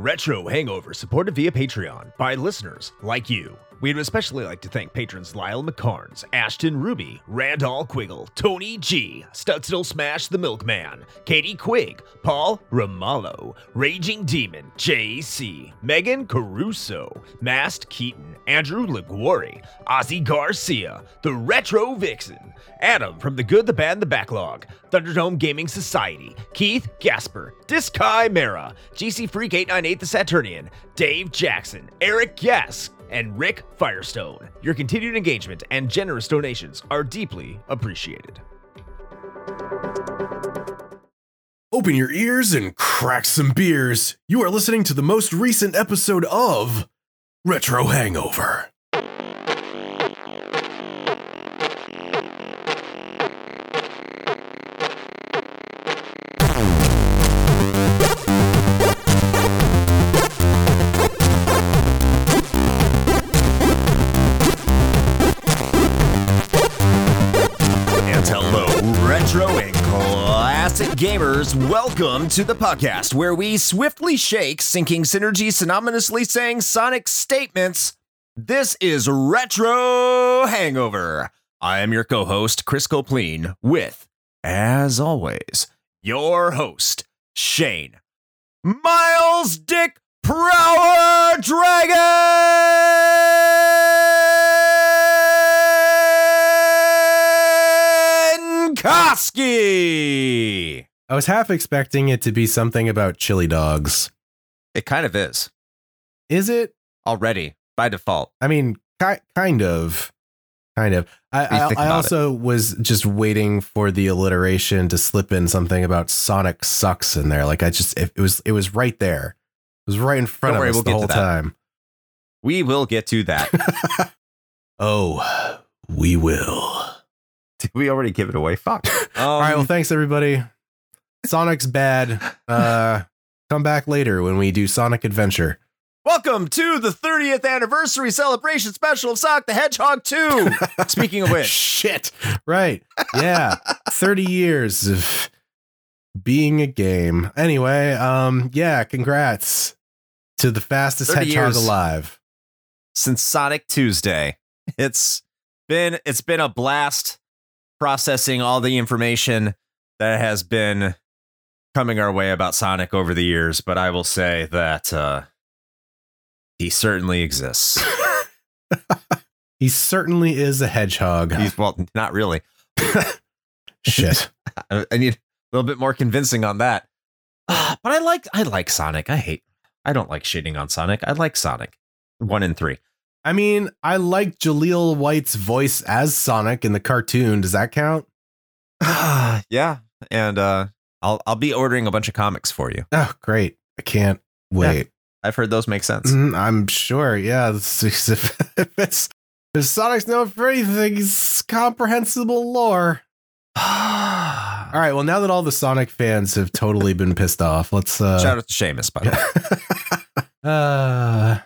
Retro Hangover supported via Patreon by listeners like you. We'd especially like to thank patrons Lyle McCarns, Ashton Ruby, Randall Quiggle, Tony G, Studstill Smash the Milkman, Katie Quigg, Paul Ramallo, Raging Demon, JC, Megan Caruso, Mast Keaton, Andrew Liguori, Ozzy Garcia, The Retro Vixen, Adam from The Good, the Bad, and the Backlog, Thunderdome Gaming Society, Keith Gasper, Diskai Mara, GC Freak 898 The Saturnian, Dave Jackson, Eric Guest, and Rick Firestone. Your continued engagement and generous donations are deeply appreciated. Open your ears and crack some beers. You are listening to the most recent episode of Retro Hangover. Welcome to the podcast where we swiftly shake sinking synergy synonymously saying sonic statements. This is Retro Hangover. I am your co host, Chris Copleen, with, as always, your host, Shane Miles Dick Prower Dragon Koski. I was half expecting it to be something about chili dogs. It kind of is Is it? already by default. I mean, ki- kind of. Kind of. I, I, I also was just waiting for the alliteration to slip in something about Sonic sucks in there. Like I just, it, it was, it was right there. It was right in front Don't of worry, us we'll the whole time. We will get to that. Oh, we will. Did we already give it away? Fuck. Um, All right. Well, thanks everybody. Sonic's bad. Uh, come back later when we do Sonic Adventure. welcome to the 30th anniversary celebration special of Sonic the Hedgehog 2. Speaking of which, Shit. Right. Yeah. 30 years of being a game. Anyway, um, yeah, congrats to the fastest 30 hedgehog alive. since Sonic Tuesday, it's been it's been a blast processing all the information that has been coming our way about Sonic over the years, but I will say that uh he certainly exists. He certainly is a hedgehog. He's well, not really. Shit. I, I need a little bit more convincing on that. Ah, but I like I like Sonic. I hate I don't like shitting on Sonic. I like Sonic. One in three. I mean, I like Jaleel White's voice as Sonic in the cartoon. Does that count? yeah. And uh I'll I'll be ordering a bunch of comics for you. Oh, great. I can't wait. I've heard those make sense. Mm, I'm sure. Yeah. Is- If, if it's if Sonic's known for anything, it's comprehensible lore. All right. Well, now that all the Sonic fans have totally been pissed off, let's uh Shout out to Seamus, by the way. uh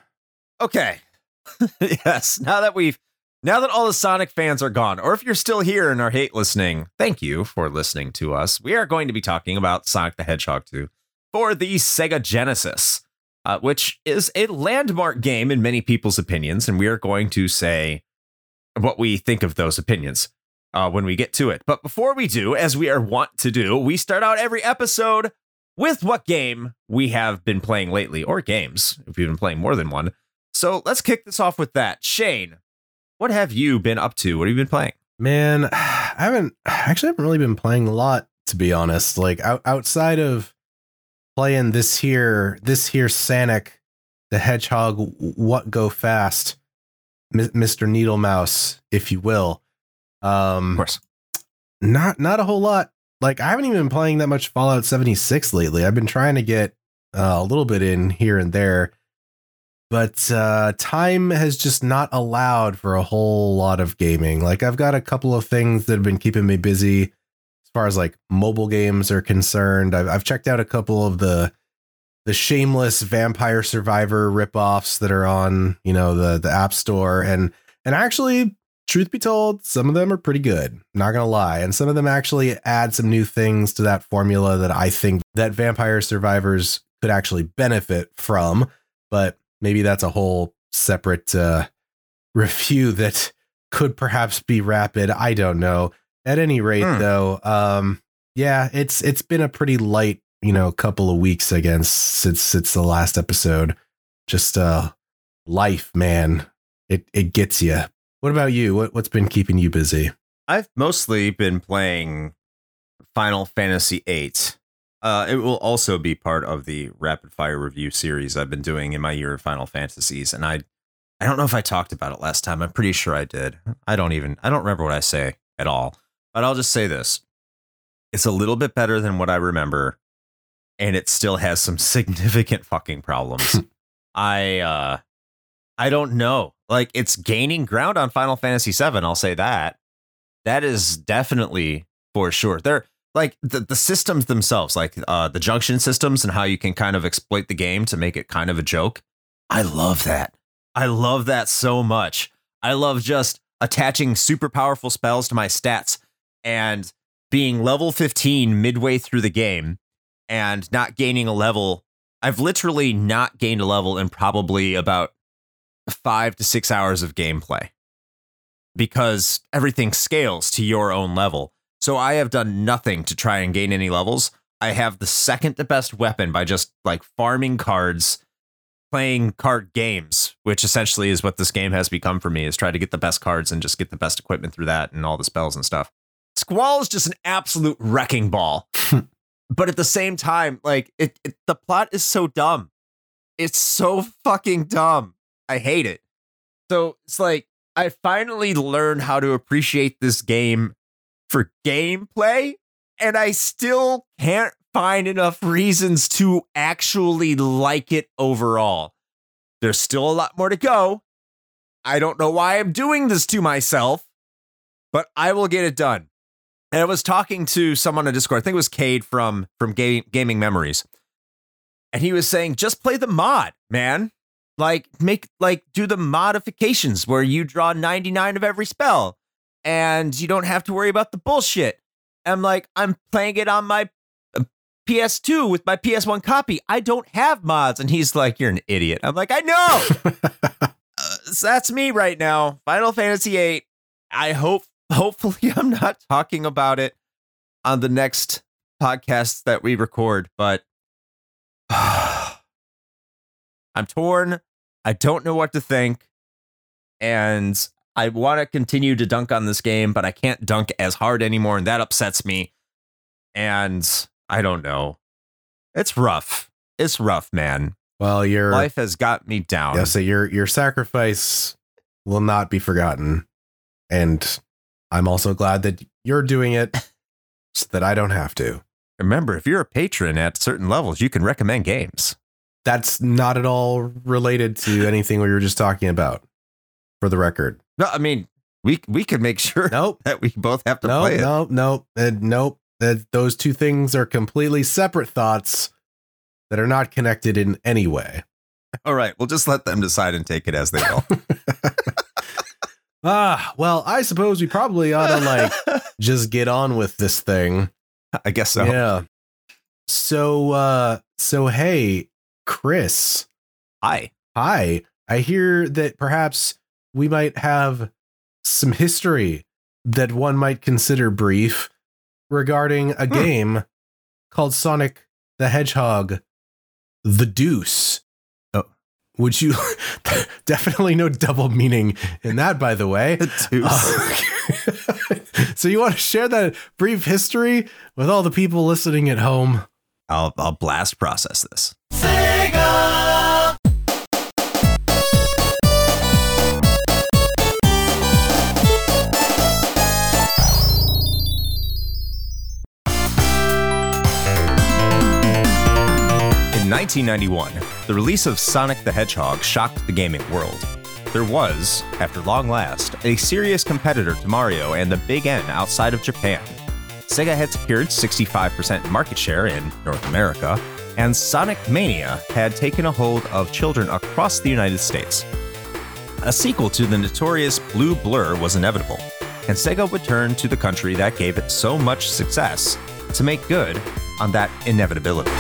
Okay. yes. Now that we've now that all the Sonic fans are gone, or if you're still here and are hate listening, thank you for listening to us. We are going to be talking about Sonic the Hedgehog 2 for the Sega Genesis, uh, which is a landmark game in many people's opinions, and we are going to say what we think of those opinions uh, when we get to it. But before we do, as we are wont to do, we start out every episode with what game we have been playing lately, or games, if we've been playing more than one. So let's kick this off with that. Shane, what have you been up to? What have you been playing? man, I haven't actually I haven't really been playing a lot to be honest. Like out, outside of playing this here, this here Sonic the Hedgehog, what go fast, Mr. Needle Mouse, if you will. Um, Of course. not not a whole lot. Like I haven't even been playing that much Fallout 76 lately. I've been trying to get uh, a little bit in here and there, but uh, time has just not allowed for a whole lot of gaming. Like I've got a couple of things that have been keeping me busy as far as like mobile games are concerned. I've, I've checked out a couple of the the shameless Vampire Survivor ripoffs that are on you know the the App Store and and actually truth be told, some of them are pretty good. Not gonna lie, and some of them actually add some new things to that formula that I think that Vampire Survivors could actually benefit from. But maybe that's a whole separate uh, review that could perhaps be rapid. I don't know. At any rate, Hmm. though, um, yeah, it's it's been a pretty light, you know, couple of weeks, again since since the last episode. Just uh, life, man. It it gets you. What about you? What what's been keeping you busy? I've mostly been playing Final Fantasy VIII. Uh, it will also be part of the rapid fire review series I've been doing in my year of Final Fantasies, and I, I don't know if I talked about it last time. I'm pretty sure I did. I don't even. I don't remember what I say at all. But I'll just say this: it's a little bit better than what I remember, and it still has some significant fucking problems. I, uh, I don't know. Like it's gaining ground on Final Fantasy VII. I'll say that that is definitely for sure. They're like the, the systems themselves, like uh, the junction systems and how you can kind of exploit the game to make it kind of a joke. I love that. I love that so much. I love just attaching super powerful spells to my stats and being level 15 midway through the game and not gaining a level. I've literally not gained a level in probably about five to six hours of gameplay because everything scales to your own level. So I have done nothing to try and gain any levels. I have the second to best weapon by just like farming cards, playing card games, which essentially is what this game has become for me is try to get the best cards and just get the best equipment through that and all the spells and stuff. Squall is just an absolute wrecking ball. but at the same time, like it, it the plot is so dumb. It's so fucking dumb. I hate it. So it's like I finally learned how to appreciate this game for gameplay, and I still can't find enough reasons to actually like it overall. There's still a lot more to go. I don't know why I'm doing this to myself, but I will get it done. And I was talking to someone on Discord, I think it was Cade from from Ga- Gaming Memories. And he was saying, just play the mod, man like make like do the modifications where you draw 99 of every spell and you don't have to worry about the bullshit i'm like i'm playing it on my uh, ps2 with my ps1 copy i don't have mods and he's like you're an idiot i'm like i know uh, so that's me right now final fantasy VIII. i hope hopefully i'm not talking about it on the next podcast that we record but I'm torn. I don't know what to think. And I want to continue to dunk on this game, but I can't dunk as hard anymore. And that upsets me. And I don't know. It's rough. It's rough, man. Well, your Life has got me down. yeah, so your your sacrifice will not be forgotten, and I'm also glad that you're doing it so that I don't have to. Remember, if you're a patron at certain levels, you can recommend games. That's not at all related to anything we were just talking about. For the record, No, I mean, we we could make sure nope, that we both have to no, play it. no, no, uh, nope. That those two things are completely separate thoughts that are not connected in any way. All right, we'll just let them decide and take it as they will. Ah, well, I suppose we probably ought to like just get on with this thing. I guess so. Yeah. So uh so hey, Chris. Hi. Hi. I hear that perhaps we might have some history that one might consider brief regarding a game called Sonic the Hedgehog The Deuce. Oh. Would you definitely no double meaning in that by the way. The deuce. Uh, so you want to share that brief history with all the people listening at home? I'll I'll blast process this. 1991, the release of Sonic the Hedgehog shocked the gaming world. There was, after long last, a serious competitor to Mario and the Big N outside of Japan. Sega had secured 65% market share in North America, and Sonic Mania had taken a hold of children across the United States. A sequel to the notorious Blue Blur was inevitable, and Sega would turn to the country that gave it so much success to make good on that inevitability.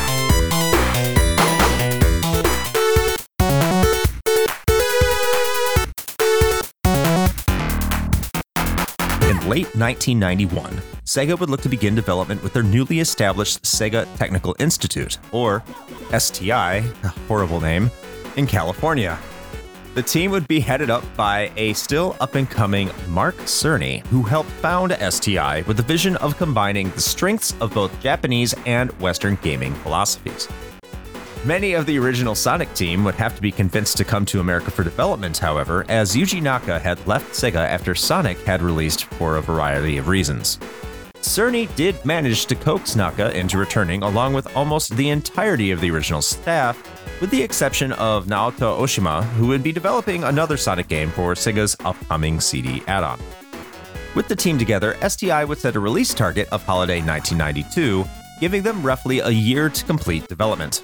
Late 1991, Sega would look to begin development with their newly established Sega Technical Institute, or STI, a horrible name, in California. The team would be headed up by a still up and coming Mark Cerny, who helped found STI with the vision of combining the strengths of both Japanese and Western gaming philosophies. Many of the original Sonic team would have to be convinced to come to America for development, however, as Yuji Naka had left Sega after Sonic had released for a variety of reasons. Cerny did manage to coax Naka into returning along with almost the entirety of the original staff, with the exception of Naoto Oshima, who would be developing another Sonic game for Sega's upcoming CD add on. With the team together, STI would set a release target of holiday 1992, giving them roughly a year to complete development.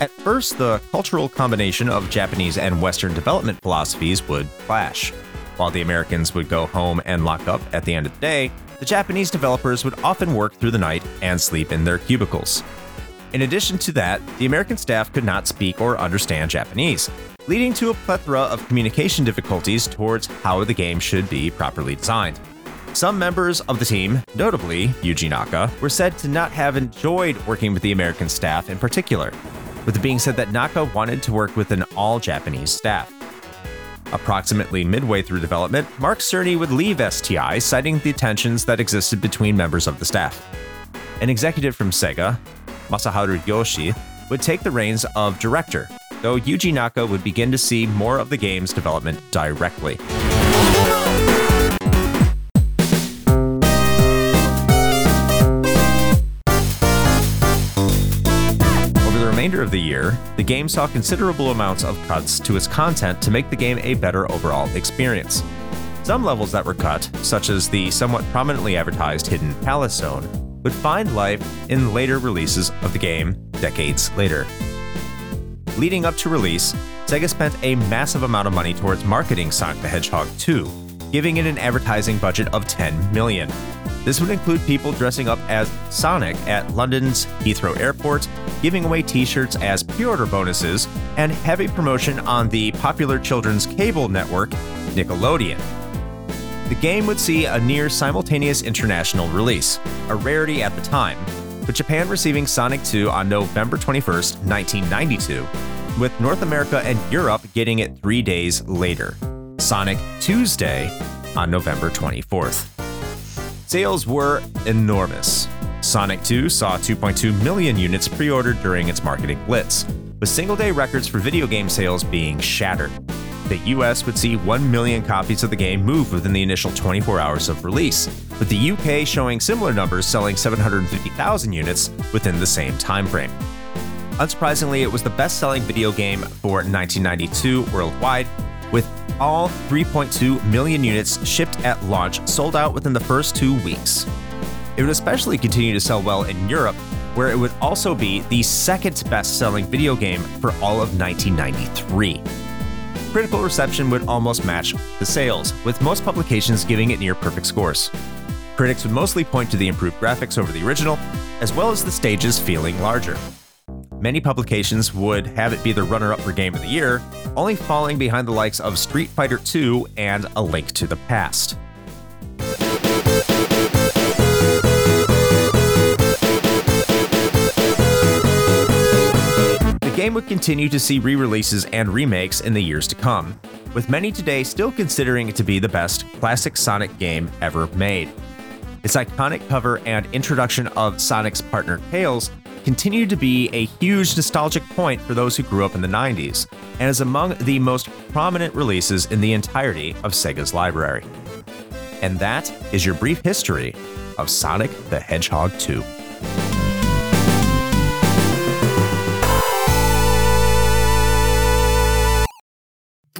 At first, the cultural combination of Japanese and Western development philosophies would clash. While the Americans would go home and lock up at the end of the day, the Japanese developers would often work through the night and sleep in their cubicles. In addition to that, the American staff could not speak or understand Japanese, leading to a plethora of communication difficulties towards how the game should be properly designed. Some members of the team, notably Yuji Naka, were said to not have enjoyed working with the American staff in particular, with it being said that Naka wanted to work with an all Japanese staff. Approximately midway through development, Mark Cerny would leave STI, citing the tensions that existed between members of the staff. An executive from Sega, Masaharu Yoshii, would take the reins of director, though Yuji Naka would begin to see more of the game's development directly. Remainder of the year, the game saw considerable amounts of cuts to its content to make the game a better overall experience. Some levels that were cut, such as the somewhat prominently advertised Hidden Palace Zone, would find life in later releases of the game decades later. Leading up to release, Sega spent a massive amount of money towards marketing Sonic the Hedgehog 2, giving it an advertising budget of 10 million. This would include people dressing up as Sonic at London's Heathrow Airport, giving away t shirts as pre order bonuses, and heavy promotion on the popular children's cable network, Nickelodeon. The game would see a near simultaneous international release, a rarity at the time, with Japan receiving Sonic 2 on November 21st, 1992, with North America and Europe getting it three days later, Sonic Tuesday on November 24th. Sales were enormous. Sonic 2 saw 2.2 million units pre ordered during its marketing blitz, with single day records for video game sales being shattered. The US would see 1 million copies of the game move within the initial 24 hours of release, with the UK showing similar numbers selling 750,000 units within the same time frame. Unsurprisingly, it was the best selling video game for 1992 worldwide, with all 3.2 million units shipped at launch sold out within the first two weeks. It would especially continue to sell well in Europe, where it would also be the second best selling video game for all of 1993. Critical reception would almost match the sales, with most publications giving it near perfect scores. Critics would mostly point to the improved graphics over the original, as well as the stages feeling larger. Many publications would have it be the runner up for Game of the Year, only falling behind the likes of Street Fighter II and A Link to the Past. The game would continue to see re releases and remakes in the years to come, with many today still considering it to be the best classic Sonic game ever made. Its iconic cover and introduction of Sonic's partner Tails continued to be a huge nostalgic point for those who grew up in the 90s, and is among the most prominent releases in the entirety of Sega's library. And that is your brief history of Sonic the Hedgehog 2.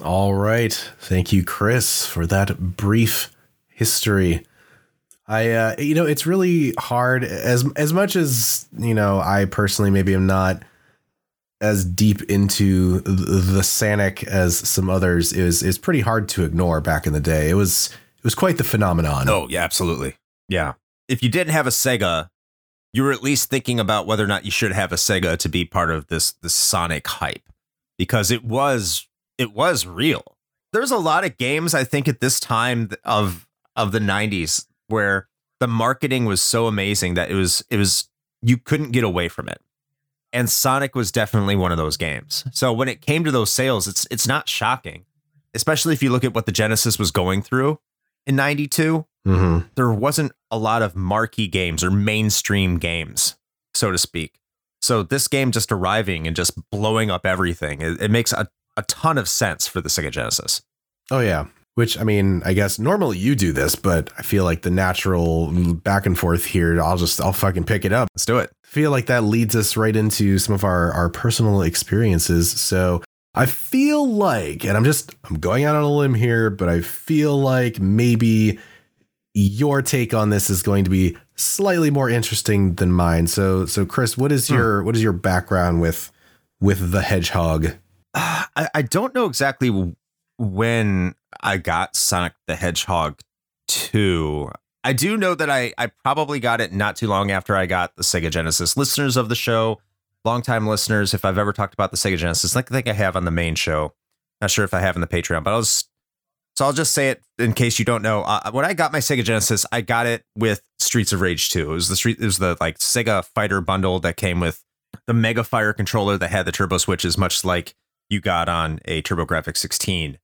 All right. Thank you, Chris, for that brief history. I uh, you know it's really hard as as much as you know I personally maybe am not as deep into the Sonic as some others is is pretty hard to ignore back in the day. It was it was quite the phenomenon. Oh yeah, absolutely. Yeah. If you didn't have a Sega, you were at least thinking about whether or not you should have a Sega to be part of this this Sonic hype because it was it was real. There's a lot of games I think at this time of of the 90s where the marketing was so amazing that it was it was you couldn't get away from it. And Sonic was definitely one of those games. So when it came to those sales, it's it's not shocking, especially if you look at what the Genesis was going through in 92. Mm-hmm. There wasn't a lot of marquee games or mainstream games, so to speak. So this game just arriving and just blowing up everything, it, it makes a, a ton of sense for the Sega Genesis. Oh yeah. Which I mean, I guess normally you do this, but I feel like the natural back and forth here, I'll just I'll fucking pick it up. Let's do it. feel like that leads us right into some of our our personal experiences. So I feel like, and I'm just I'm going out on a limb here, but I feel like maybe your take on this is going to be slightly more interesting than mine. So so Chris, what is Hmm. your what is your background with with the hedgehog? I, I don't know exactly when I got Sonic the Hedgehog 2. I do know that I, I probably got it not too long after I got the Sega Genesis. Listeners of the show, longtime listeners, if I've ever talked about the Sega Genesis, I think I have on the main show. Not sure if I have in the Patreon, but I'll just so I'll just say it in case you don't know. Uh, when I got my Sega Genesis, I got it with Streets of Rage 2. It was the street it was the like Sega Fighter bundle that came with the Mega Fire controller that had the turbo switches, much like you got on a TurboGrafx 16.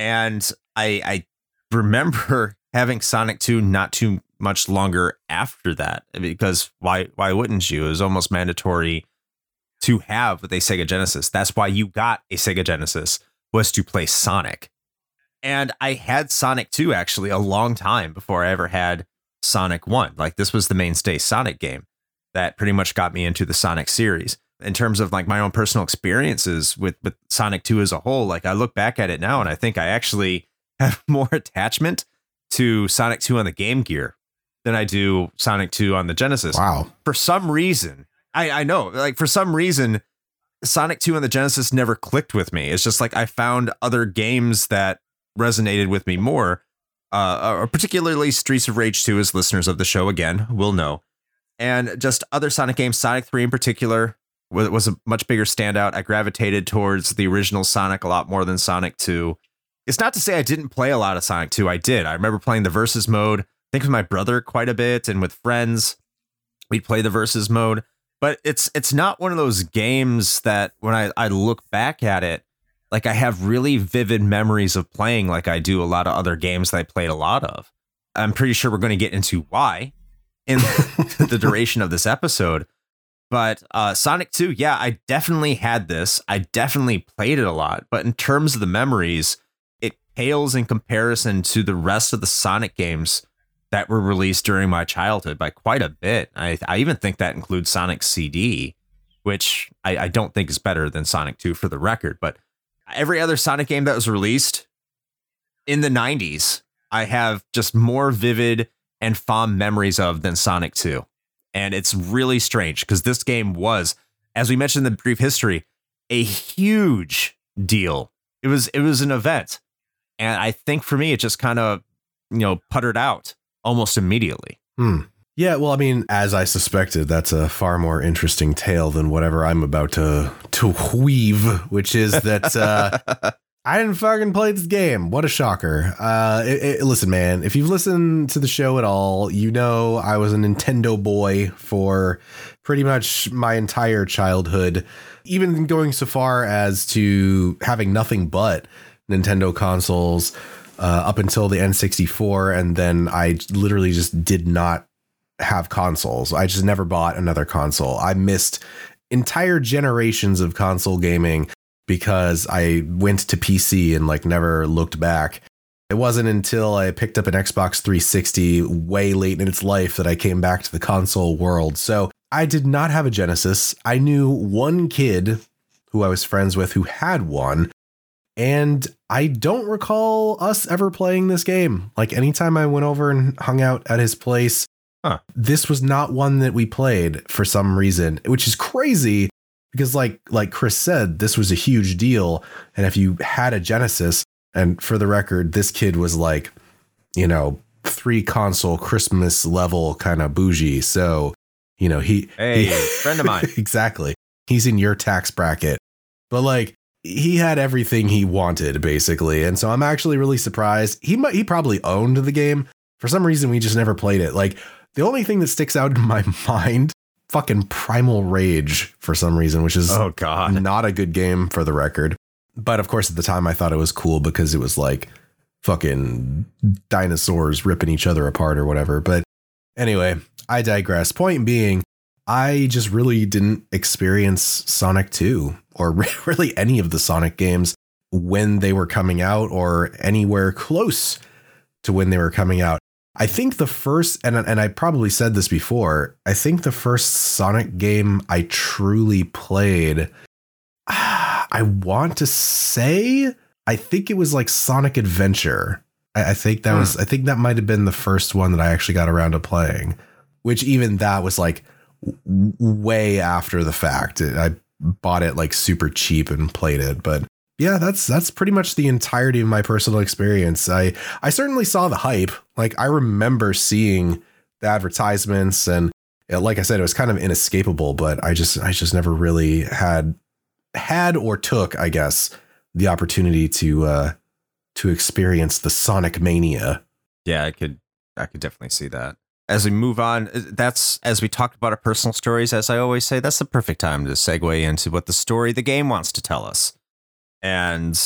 And I I remember having Sonic 2 not too much longer after that because why why wouldn't you? It was almost mandatory to have with a Sega Genesis. That's why you got a Sega Genesis was to play Sonic. And I had Sonic 2 actually a long time before I ever had Sonic 1. Like this was the mainstay Sonic game that pretty much got me into the Sonic series. In terms of like my own personal experiences with with Sonic 2 as a whole, like I look back at it now and I think I actually have more attachment to Sonic 2 on the Game Gear than I do Sonic 2 on the Genesis Wow. for some reason, I, I know, like for some reason, Sonic 2 on the Genesis never clicked with me. It's just like I found other games that resonated with me more, uh, particularly Streets of Rage 2, as listeners of the show again will know. And just other Sonic games, Sonic 3 in particular, was a much bigger standout. I gravitated towards the original Sonic a lot more than Sonic 2. It's not to say I didn't play a lot of Sonic 2. I did. I remember playing the versus mode, I think with my brother quite a bit and with friends. We'd play the versus mode but it's it's not one of those games that when I, I look back at it like i have really vivid memories of playing like i do a lot of other games that i played a lot of i'm pretty sure we're going to get into why in the duration of this episode but uh, sonic 2 yeah i definitely had this i definitely played it a lot but in terms of the memories it pales in comparison to the rest of the sonic games that were released during my childhood by quite a bit. I, I even think that includes Sonic CD, which I, I don't think is better than Sonic 2 for the record. But every other Sonic game that was released in the 90s, I have just more vivid and fond memories of than Sonic 2. And it's really strange because this game was, as we mentioned in the brief history, a huge deal. It was it was an event. And I think for me, it just kind of, you know, puttered out almost immediately. Hmm. Yeah, well, I mean, as I suspected, that's a far more interesting tale than whatever I'm about to to weave, which is that uh, I didn't fucking play this game. What a shocker! Uh, it, it- listen, man, if you've listened to the show at all, you know I was a Nintendo boy for pretty much my entire childhood, even going so far as to having nothing but Nintendo consoles uh, up until the N64, and then I literally just did not have consoles. I just never bought another console. I missed entire generations of console gaming because I went to PC and like never looked back. It wasn't until I picked up an Xbox 360 way late in its life that I came back to the console world. So I did not have a Genesis. I knew one kid who I was friends with who had one. And I don't recall us ever playing this game. Like anytime I went over and hung out at his place, Huh. this was not one that we played for some reason, which is crazy because like like Chris said, this was a huge deal. And if you had a Genesis, and for the record, this kid was like, you know, three console Christmas level kind of bougie. So, you know, he Hey, he- friend of mine. exactly. He's in your tax bracket. But like he had everything he wanted basically. And so I'm actually really surprised. He might he probably owned the game, For some reason, we just never played it. Like the only thing that sticks out in my mind, fucking Primal Rage for some reason, which is Oh God. not a good game for the record. But of course, at the time, I thought it was cool because it was like fucking dinosaurs ripping each other apart or whatever. But anyway, I digress. Point being, I just really didn't experience Sonic 2 or really any of the Sonic games when they were coming out or anywhere close to when they were coming out. I think the first, and, and I probably said this before, I think the first Sonic game I truly played, I want to say, I think it was like Sonic Adventure. I, I think that Hmm. was, I think that might have been the first one that I actually got around to playing, which even that was like w- way after the fact. I bought it like super cheap and played it, but yeah, that's that's pretty much the entirety of my personal experience. I I certainly saw the hype. Like I remember seeing the advertisements and uh, like I said, it was kind of inescapable, but I just I just never really had had or took, I guess, the opportunity to uh to experience the Sonic mania. Yeah, I could I could definitely see that. As we move on, uh, that's as we talked about our personal stories, as I always say, that's the perfect time to segue into what the story the game wants to tell us. And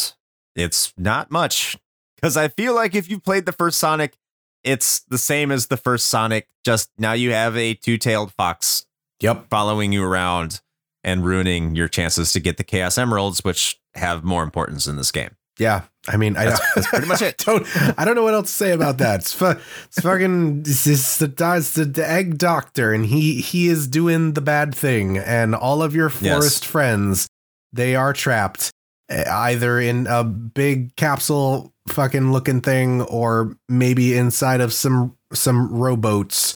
it's not much. Because I feel like if you played the first Sonic, it's the same as the first Sonic, just now you have a two-tailed fox Yep. following you around and ruining your chances to get the Chaos Emeralds, which have more importance in this game. Yeah. I mean, I That's- that's pretty much it. don't I don't know what else to say about that. It's, fu- it's fucking it's, it's the it's the, the egg doctor, and he he is doing the bad thing, and all of your Yes. forest friends they are trapped either in a big capsule fucking looking thing, or maybe inside of some some rowboats.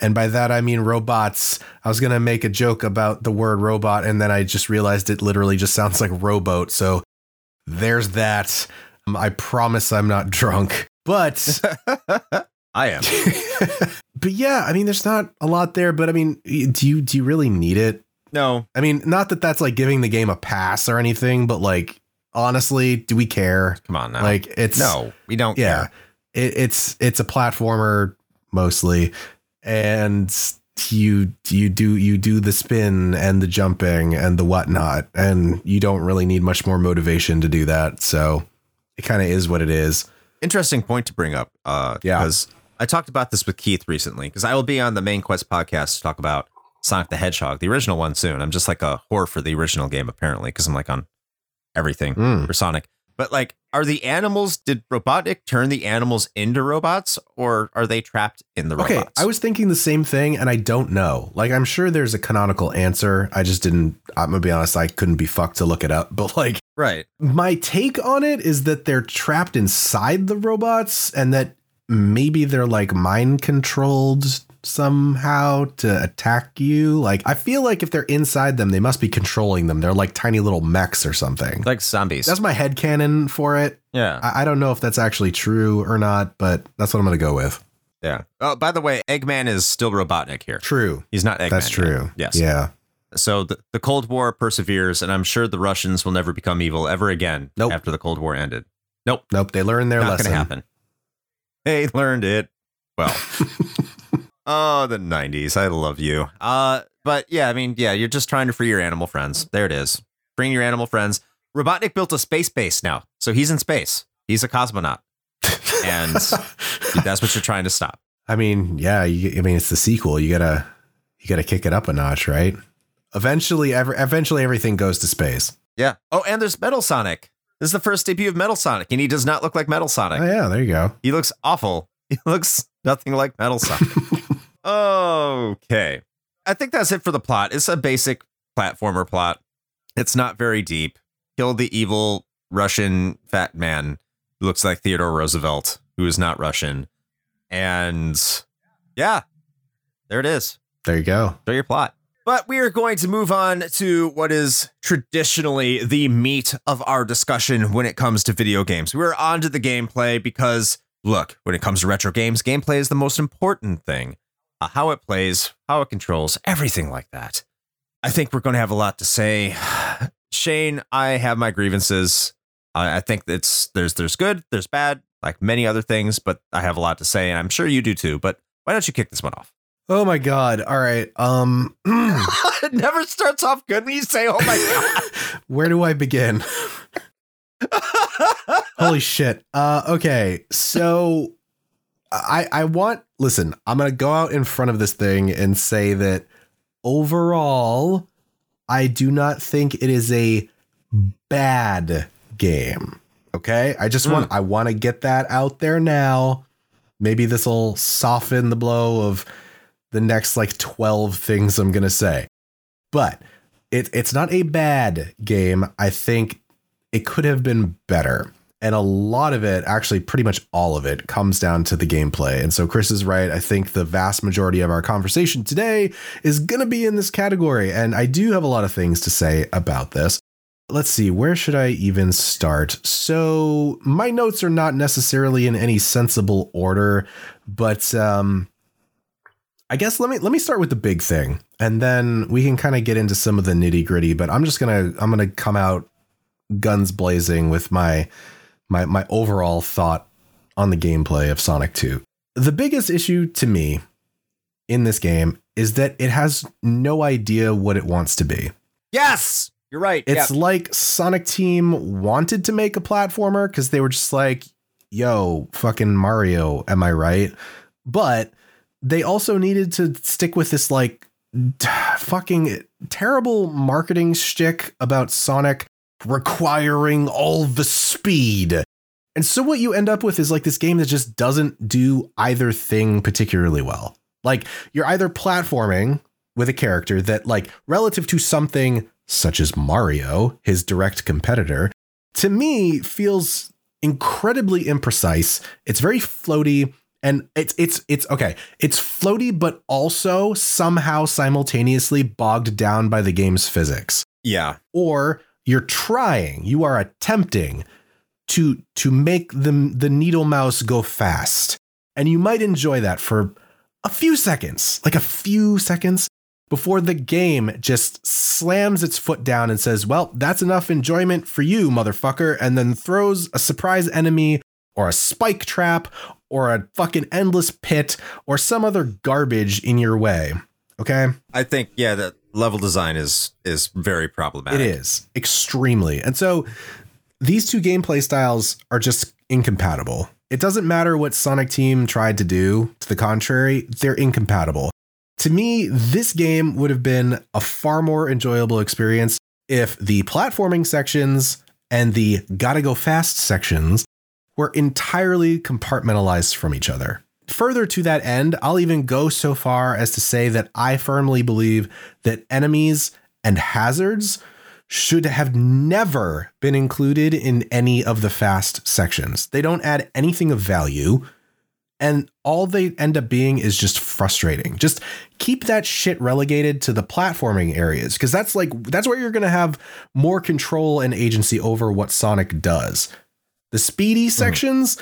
And by that I mean robots. I was gonna make a joke about the word robot, and then I just realized it literally just sounds like rowboat. So there's that. Um, I promise I'm not drunk. But I am. but yeah, I mean there's not a lot there, but I mean do you do you really need it? No, I mean, not that that's like giving the game a pass or anything, but like honestly, do we care? come on now. Like it's no, we don't. yeah. care. It, it's it's a platformer mostly and you you do you do the spin and the jumping and the whatnot and you don't really need much more motivation to do that so it kind of is what it is interesting point to bring up. Uh, Yeah. because I talked about this with Keith recently. Because I will be on the Main Quest podcast to talk about Sonic the Hedgehog, the original one, soon. I'm just like a whore for the original game, apparently, because I'm like on everything Mm. for Sonic. But like, are the animals? Did Robotnik turn the animals into robots, or are they trapped in the robots? okay i was thinking the same thing and i don't know like i'm sure there's a canonical answer i just didn't i'm gonna be honest i couldn't be fucked to look it up but like right. my take on it is that they're trapped inside the robots and that maybe they're like mind controlled somehow to attack you. Like, I feel like if they're inside them, they must be controlling them. They're like tiny little mechs or something. Like zombies. That's my head canon for it. yeah. I, I don't know if that's actually true or not, but that's what I'm going to go with. yeah. Oh, by the way, Eggman is still Robotnik here. True. He's not Eggman. That's yet. true. Yes. Yeah. So the, the Cold War perseveres, and I'm sure the Russians will never become evil ever again Nope. after the Cold War ended. Nope, Nope. They learned their not lesson. going to happen. They learned it. Well, oh, the 90s. I love you. Uh, but yeah, I mean, yeah, you're just trying to free your animal friends. There it is. Freeing your animal friends. Robotnik built a space base now, so he's in space. He's a cosmonaut, and that's what you're trying to stop. I mean, yeah, you, I mean, it's the sequel. You gotta, you gotta kick it up a notch, right? Eventually, ever, eventually, everything goes to space. Yeah. Oh, and there's Metal Sonic. This is the first debut of Metal Sonic, and he does not look like Metal Sonic. Oh yeah, there you go. He looks awful. He looks nothing like Metal Sonic. okay. I think that's it for the plot. It's a basic platformer plot. It's not very deep. Kill the evil Russian fat man who looks like Theodore Roosevelt, who is not Russian. And yeah, there it is. There you go. Show your plot. But we are going to move on to what is traditionally the meat of our discussion when it comes to video games. We're on to the gameplay because, look, when it comes to retro games, gameplay is the most important thing. Uh, how it plays, how it controls, everything like that. I think we're going to have a lot to say. Shane, I have my grievances. I, I think it's there's there's good, there's bad. like many other things, but I have a lot to say, and I'm sure you do too. But why don't you kick this one off? Oh my god. All right. Um it never starts off good when you say, "Oh my god." where do I begin? Holy shit. Uh okay. So I I want listen, I'm going to go out in front of this thing and say that overall I do not think it is a bad game. Okay? I just want hmm. I want to get that out there now. Maybe this will soften the blow of the next like 12 things I'm going to say. But it, it's not a bad game. I think it could have been better. And a lot of it, actually, pretty much all of it, comes down to the gameplay. And so Chris is right. I think the vast majority of our conversation today is going to be in this category. And I do have a lot of things to say about this. Let's see, where should I even start? So, my notes are not necessarily in any sensible order, but um, I guess let me let me start with the big thing, and then we can kind of get into some of the nitty gritty. But I'm just gonna I'm gonna come out guns blazing with my my my overall thought on the gameplay of Sonic 2. The biggest issue to me in this game is that it has no idea what it wants to be. yes, you're right. It's yeah. like Sonic Team wanted to make a platformer because they were just like, yo, fucking Mario, am I right? But they also needed to stick with this like t- fucking terrible marketing shtick about Sonic requiring all the speed. And so what you end up with is like this game that just doesn't do either thing particularly well. Like you're either platforming with a character that like relative to something such as Mario, his direct competitor, to me feels incredibly imprecise. It's very floaty and it's it's it's okay. It's floaty but also somehow simultaneously bogged down by the game's physics. yeah. Or you're trying, you are attempting to to make the the needle mouse go fast. And you might enjoy that for a few seconds, like a few seconds before the game just slams its foot down and says, "Well, that's enough enjoyment for you, motherfucker," and then throws a surprise enemy or a spike trap or a fucking endless pit or some other garbage in your way. Okay? I think yeah, the level design is is very problematic. It is extremely. And so these two gameplay styles are just incompatible. It doesn't matter what Sonic Team tried to do, to the contrary, they're incompatible. To me, this game would have been a far more enjoyable experience if the platforming sections and the gotta go fast sections were entirely compartmentalized from each other. Further to that end, I'll even go so far as to say that I firmly believe that enemies and hazards should have never been included in any of the fast sections. They don't add anything of value, and all they end up being is just frustrating. Just keep that shit relegated to the platforming areas because that's like that's where you're going to have more control and agency over what Sonic does. The speedy mm. sections,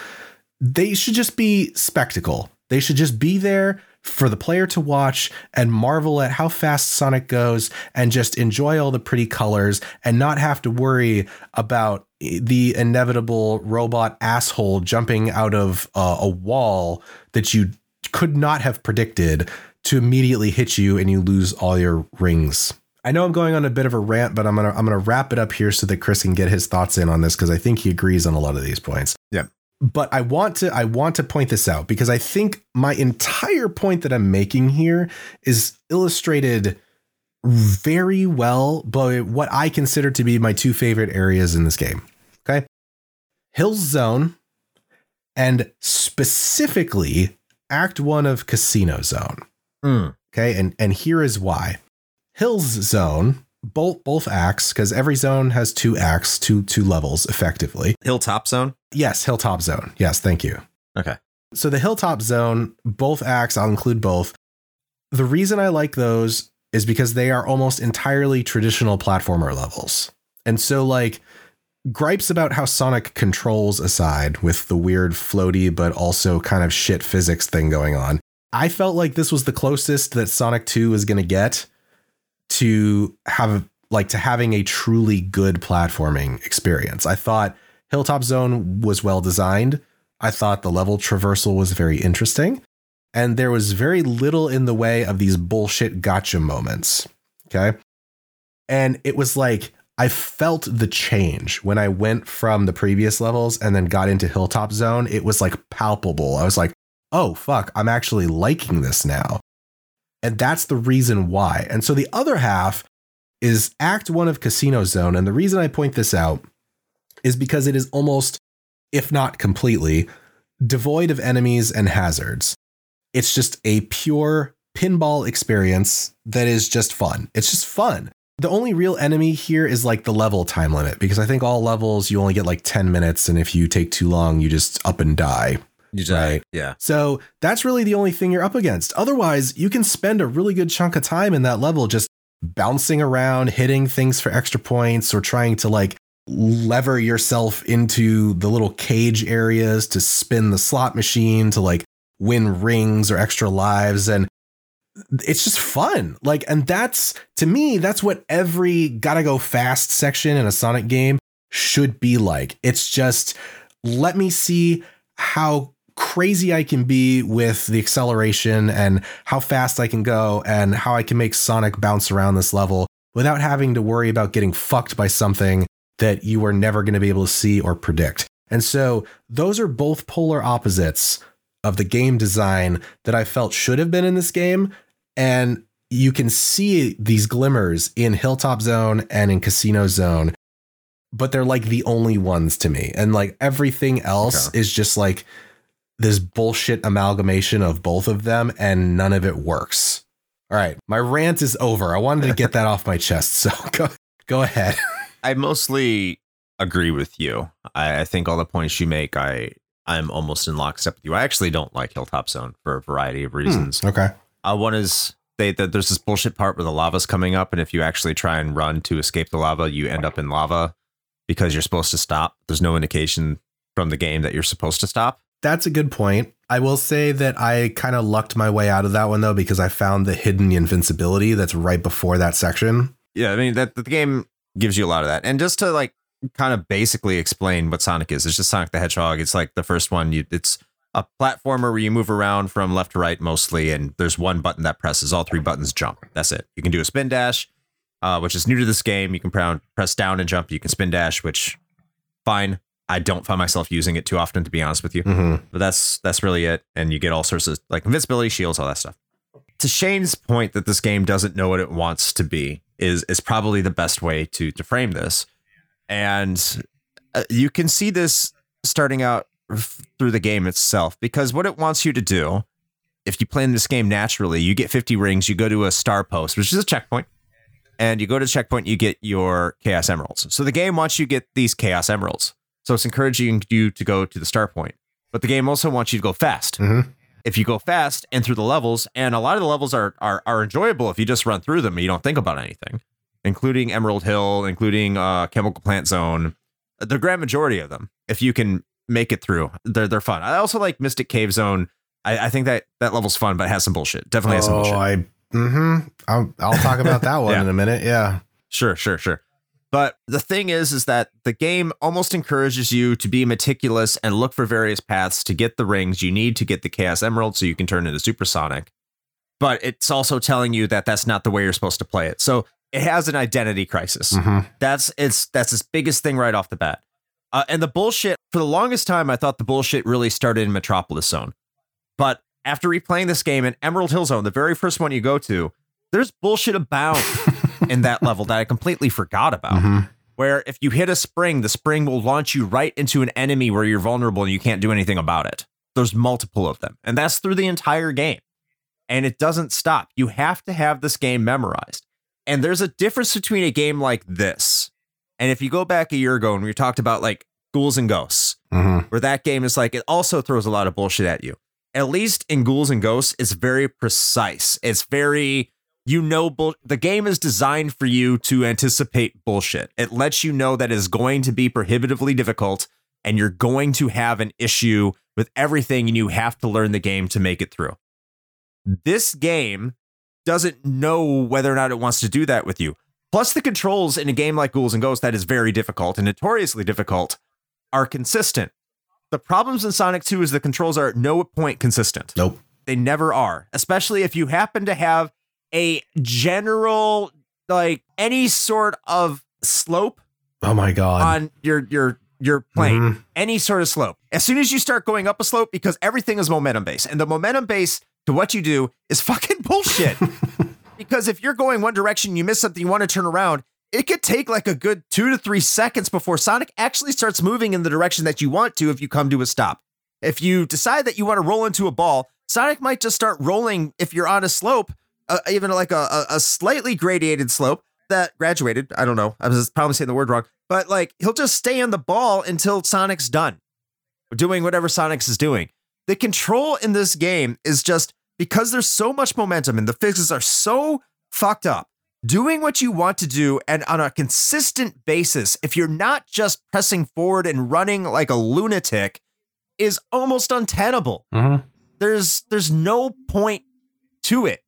they should just be spectacle. They should just be there for the player to watch and marvel at how fast Sonic goes and just enjoy all the pretty colors and not have to worry about the inevitable robot asshole jumping out of uh, a wall that you could not have predicted to immediately hit you and you lose all your rings. I know I'm going on a bit of a rant, but I'm gonna I'm gonna wrap it up here so that Chris can get his thoughts in on this because I think he agrees on a lot of these points. But I want to I want to point this out because I think my entire point that I'm making here is illustrated very well by what I consider to be my two favorite areas in this game. Okay. Hills Zone and specifically Act 1 of Casino Zone. Mm. Okay, and and here is why. Hills Zone, both both acts, because every zone has two acts, two two levels, effectively. Hilltop Zone. Yes, Hilltop Zone. Yes, thank you. Okay. So the Hilltop Zone, both acts, I'll include both. The reason I like those is because they are almost entirely traditional platformer levels. And so like gripes about how Sonic controls aside with the weird floaty but also kind of shit physics thing going on. I felt like this was the closest that Sonic 2 is going to get to have like to having a truly good platforming experience. I thought Hilltop Zone was well designed. I thought the level traversal was very interesting. And there was very little in the way of these bullshit gotcha moments. Okay. And it was like, I felt the change when I went from the previous levels and then got into Hilltop Zone. It was like palpable. I was like, oh, fuck, I'm actually liking this now. And that's the reason why. And so the other half is Act One of Casino Zone. And the reason I point this out is because it is almost, if not completely, devoid of enemies and hazards. It's just a pure pinball experience that is just fun. It's just fun. The only real enemy here is like the level time limit because I think all levels you only get like 10 minutes. And if you take too long, you just up and die. You die. Right. Yeah. So that's really the only thing you're up against. Otherwise, you can spend a really good chunk of time in that level just bouncing around, hitting things for extra points, or trying to like lever yourself into the little cage areas to spin the slot machine to like win rings or extra lives. And it's just fun. Like, and that's to me, that's what every gotta go fast section in a Sonic game should be like. It's just let me see how crazy I can be with the acceleration and how fast I can go and how I can make Sonic bounce around this level without having to worry about getting fucked by something that you are never going to be able to see or predict. And so those are both polar opposites of the game design that I felt should have been in this game. And you can see these glimmers in Hilltop Zone and in Casino Zone, but they're like the only ones to me. And like everything else Okay. is just like this bullshit amalgamation of both of them, and none of it works. All right, my rant is over. I wanted to get that off my chest, so go go ahead. I mostly agree with you. I, I think all the points you make, I I'm almost in lockstep with you. I actually don't like Hilltop Zone for a variety of reasons. Okay. Uh, one is they that there's this bullshit part where the lava's coming up, and if you actually try and run to escape the lava, you end up in lava because you're supposed to stop. There's no indication from the game that you're supposed to stop. That's a good point. I will say that I kind of lucked my way out of that one though because I found the hidden invincibility that's right before that section. Yeah, I mean that the game gives you a lot of that. And just to like kind of basically explain what Sonic is, it's just Sonic the Hedgehog. It's like the first one. You, it's a platformer where you move around from left to right mostly, and there's one button that presses. All three buttons jump. That's it. You can do a spin dash, uh, which is new to this game. You can proud- press down and jump. You can spin dash, which fine. I don't find myself using it too often, to be honest with you Mm-hmm. but that's that's really it and you get all sorts of like invincibility shields all that stuff to shane's point that this game doesn't know what it wants to be is is probably the best way to to frame this. And uh, you can see this starting out f- through the game itself because what it wants you to do if you play in this game naturally you get 50 rings you go to a star post which is a checkpoint and you go to the checkpoint you get your chaos emeralds. So the game wants you to get these chaos emeralds. So it's encouraging you to go to the star point but the game also wants you to go fast. Mhm. If you go fast and through the levels and a lot of the levels are, are are enjoyable if you just run through them and you don't think about anything including emerald hill including uh chemical plant zone the grand majority of them if you can make it through they're they're fun i also like mystic cave zone i, I think that that level's fun but it has some bullshit definitely has some bullshit. Oh, bullshit I mm-hmm. I'll, I'll talk about that one Yeah. in a minute. Yeah. Sure, sure, sure. But the thing is, is that the game almost encourages you to be meticulous and look for various paths to get the rings you need to get the Chaos Emerald so you can turn into Supersonic. But it's also telling you that that's not the way you're supposed to play it. So it has an identity crisis. Mhm. That's its that's its biggest thing right off the bat. Uh, and the bullshit for the longest time, I thought the bullshit really started in Metropolis Zone. But after replaying this game in Emerald Hill Zone, the very first one you go to, there's bullshit abound in that level that I completely forgot about. Mhm. Where if you hit a spring, the spring will launch you right into an enemy where you're vulnerable and you can't do anything about it. There's multiple of them, and that's through the entire game. And it doesn't stop. You have to have this game memorized. And there's a difference between a game like this. And if you go back a year ago and we talked about like Ghouls and Ghosts, Mhm. where that game is like it also throws a lot of bullshit at you. At least in Ghouls and Ghosts, it's very precise. It's very you know bull- the game is designed for you to anticipate bullshit. It lets you know that it's going to be prohibitively difficult and you're going to have an issue with everything and you have to learn the game to make it through. This game doesn't know whether or not it wants to do that with you. Plus the controls in a game like Ghouls and Ghosts that is very difficult and notoriously difficult are consistent. The problems in Sonic 2 is the controls are at no point consistent. Nope. They never are, especially if you happen to have a general, like any sort of slope Oh my god. on your your your plane, Mhm. any sort of slope. As soon as you start going up a slope, because everything is momentum based, and the momentum base to what you do is fucking bullshit. because if you're going one direction, you miss something, you want to turn around, it could take like a good two to three seconds before Sonic actually starts moving in the direction that you want to if you come to a stop. If you decide that you want to roll into a ball, Sonic might just start rolling if you're on a slope, uh, even like a, a, a slightly gradiated slope that graduated. I don't know. I was probably saying the word wrong, but like he'll just stay on the ball until Sonic's done doing whatever Sonic's is doing. The control in this game is just because there's so much momentum and the physics are so fucked up. Doing what you want to do and on a consistent basis, if you're not just pressing forward and running like a lunatic, is almost untenable Mhm. there's there's no point to it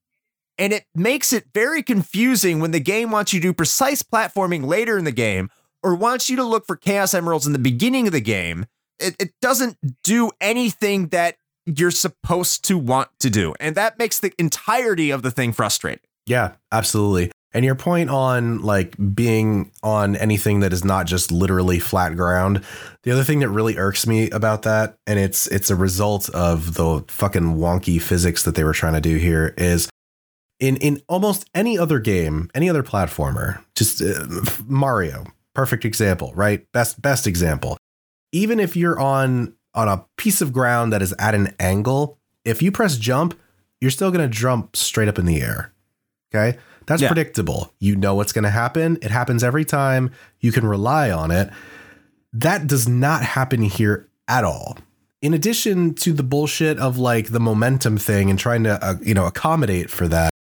and it makes it very confusing when the game wants you to do precise platforming later in the game or wants you to look for chaos emeralds in the beginning of the game. It, it doesn't do anything that you're supposed to want to do. And that makes the entirety of the thing frustrating. Yeah, absolutely. And your point on like being on anything that is not just literally flat ground, the other thing that really irks me about that, and it's it's a result of the fucking wonky physics that they were trying to do here, is in in almost any other game, any other platformer, just uh, Mario, perfect example, right? Best best example. Even if you're on on a piece of ground that is at an angle, if you press jump, you're still going to jump straight up in the air. Okay. That's Yeah. predictable. You know what's going to happen. It happens every time. You can rely on it. That does not happen here at all. In addition to the bullshit of like the momentum thing and trying to, uh, you know, accommodate for that,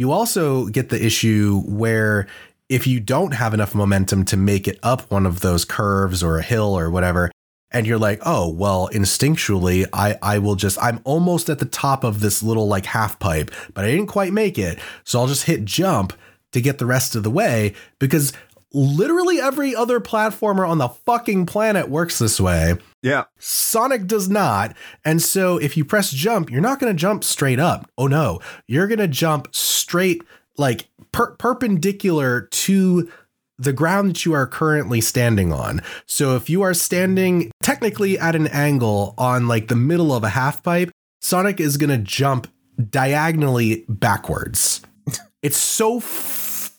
you also get the issue where if you don't have enough momentum to make it up one of those curves or a hill or whatever, and you're like, oh, well, instinctually, I, I will just, I'm almost at the top of this little like half pipe, but I didn't quite make it. So I'll just hit jump to get the rest of the way because literally every other platformer on the fucking planet works this way. yeah Sonic does not. And so if you press jump, you're not going to jump straight up. Oh no, you're going to jump straight, like per- perpendicular to the ground that you are currently standing on. So if you are standing technically at an angle on like the middle of a half pipe, Sonic is going to jump diagonally backwards. it's so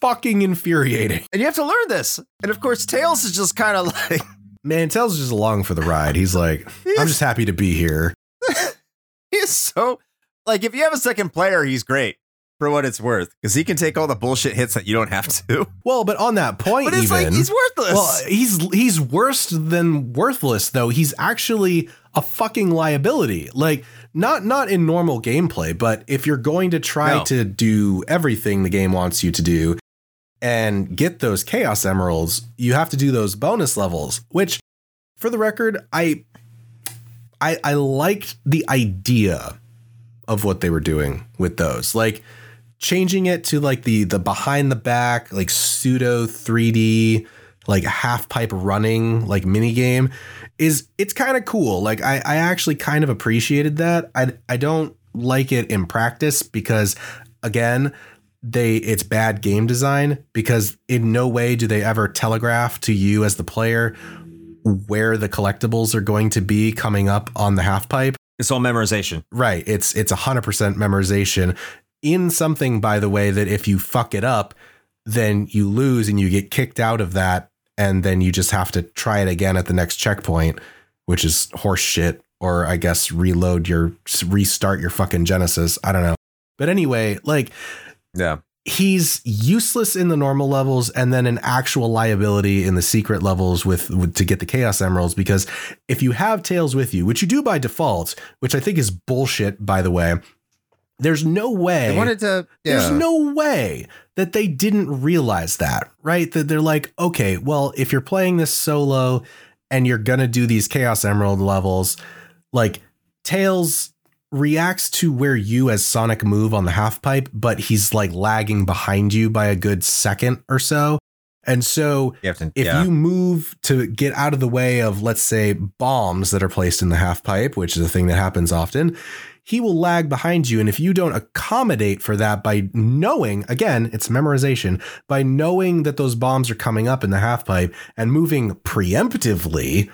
fucking infuriating. and you have to learn this and of course tails is just kind of like Man, Tails is just along for the ride. He's like, I'm just happy to be here. he's so like if you have a second player he's great for what it's worth because he can take all the bullshit hits that you don't have to Well, but on that point, but it's even like he's worthless well, he's he's worse than worthless though. He's actually a fucking liability. Like not not in normal gameplay, but if you're going to try No. to do everything the game wants you to do and get those chaos emeralds, you have to do those bonus levels, which for the record, I I I liked the idea of what they were doing with those. Like changing it to like the the behind the back like pseudo 3D like half pipe running like mini game is it's kind of cool. Like I I actually kind of appreciated that. I I don't like it in practice because again they it's bad game design because in no way do they ever telegraph to you as the player where the collectibles are going to be coming up on the half pipe it's all memorization Right. It's it's a hundred percent memorization in something, by the way, that if you fuck it up, then you lose and you get kicked out of that, and then you just have to try it again at the next checkpoint, which is horse shit. Or I guess reload your restart your fucking Genesis. I don't know. But anyway, like yeah he's useless in the normal levels and then an actual liability in the secret levels with, with to get the chaos emeralds because if you have tails with you which you do by default which i think is bullshit by the way there's no way they wanted to yeah there's no way that they didn't realize that, right? That they're like, okay, well, if you're playing this solo and you're gonna do these Chaos Emerald levels, like Tails reacts to where you as Sonic move on the half pipe, but he's like lagging behind you by a good second or so. And so You to, if yeah. you move to get out of the way of, let's say, bombs that are placed in the half pipe, which is a thing that happens often, he will lag behind you. And if you don't accommodate for that by knowing, again, it's memorization, by knowing that those bombs are coming up in the half pipe and moving preemptively,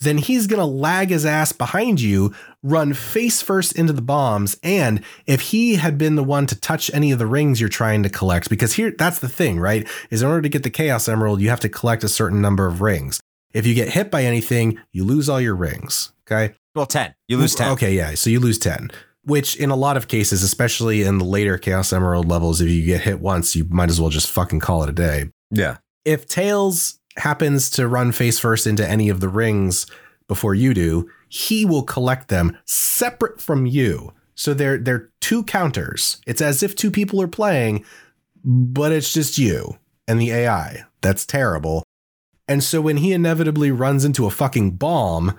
then he's going to lag his ass behind you, run face first into the bombs. And if he had been the one to touch any of the rings you're trying to collect, because here, that's the thing, right? Is in order to get the Chaos Emerald, you have to collect a certain number of rings. If you get hit by anything, you lose all your rings. Okay. well, 10. You lose 10. Okay. Yeah. So you lose 10, which in a lot of cases, especially in the later Chaos Emerald levels, if you get hit once, you might as well just fucking call it a day Yeah. if Tails happens to run face first into any of the rings before you do, he will collect them separate from you. So they're they're two counters. It's as if two people are playing, but it's just you and the AI. That's terrible. And so when he inevitably runs into a fucking bomb,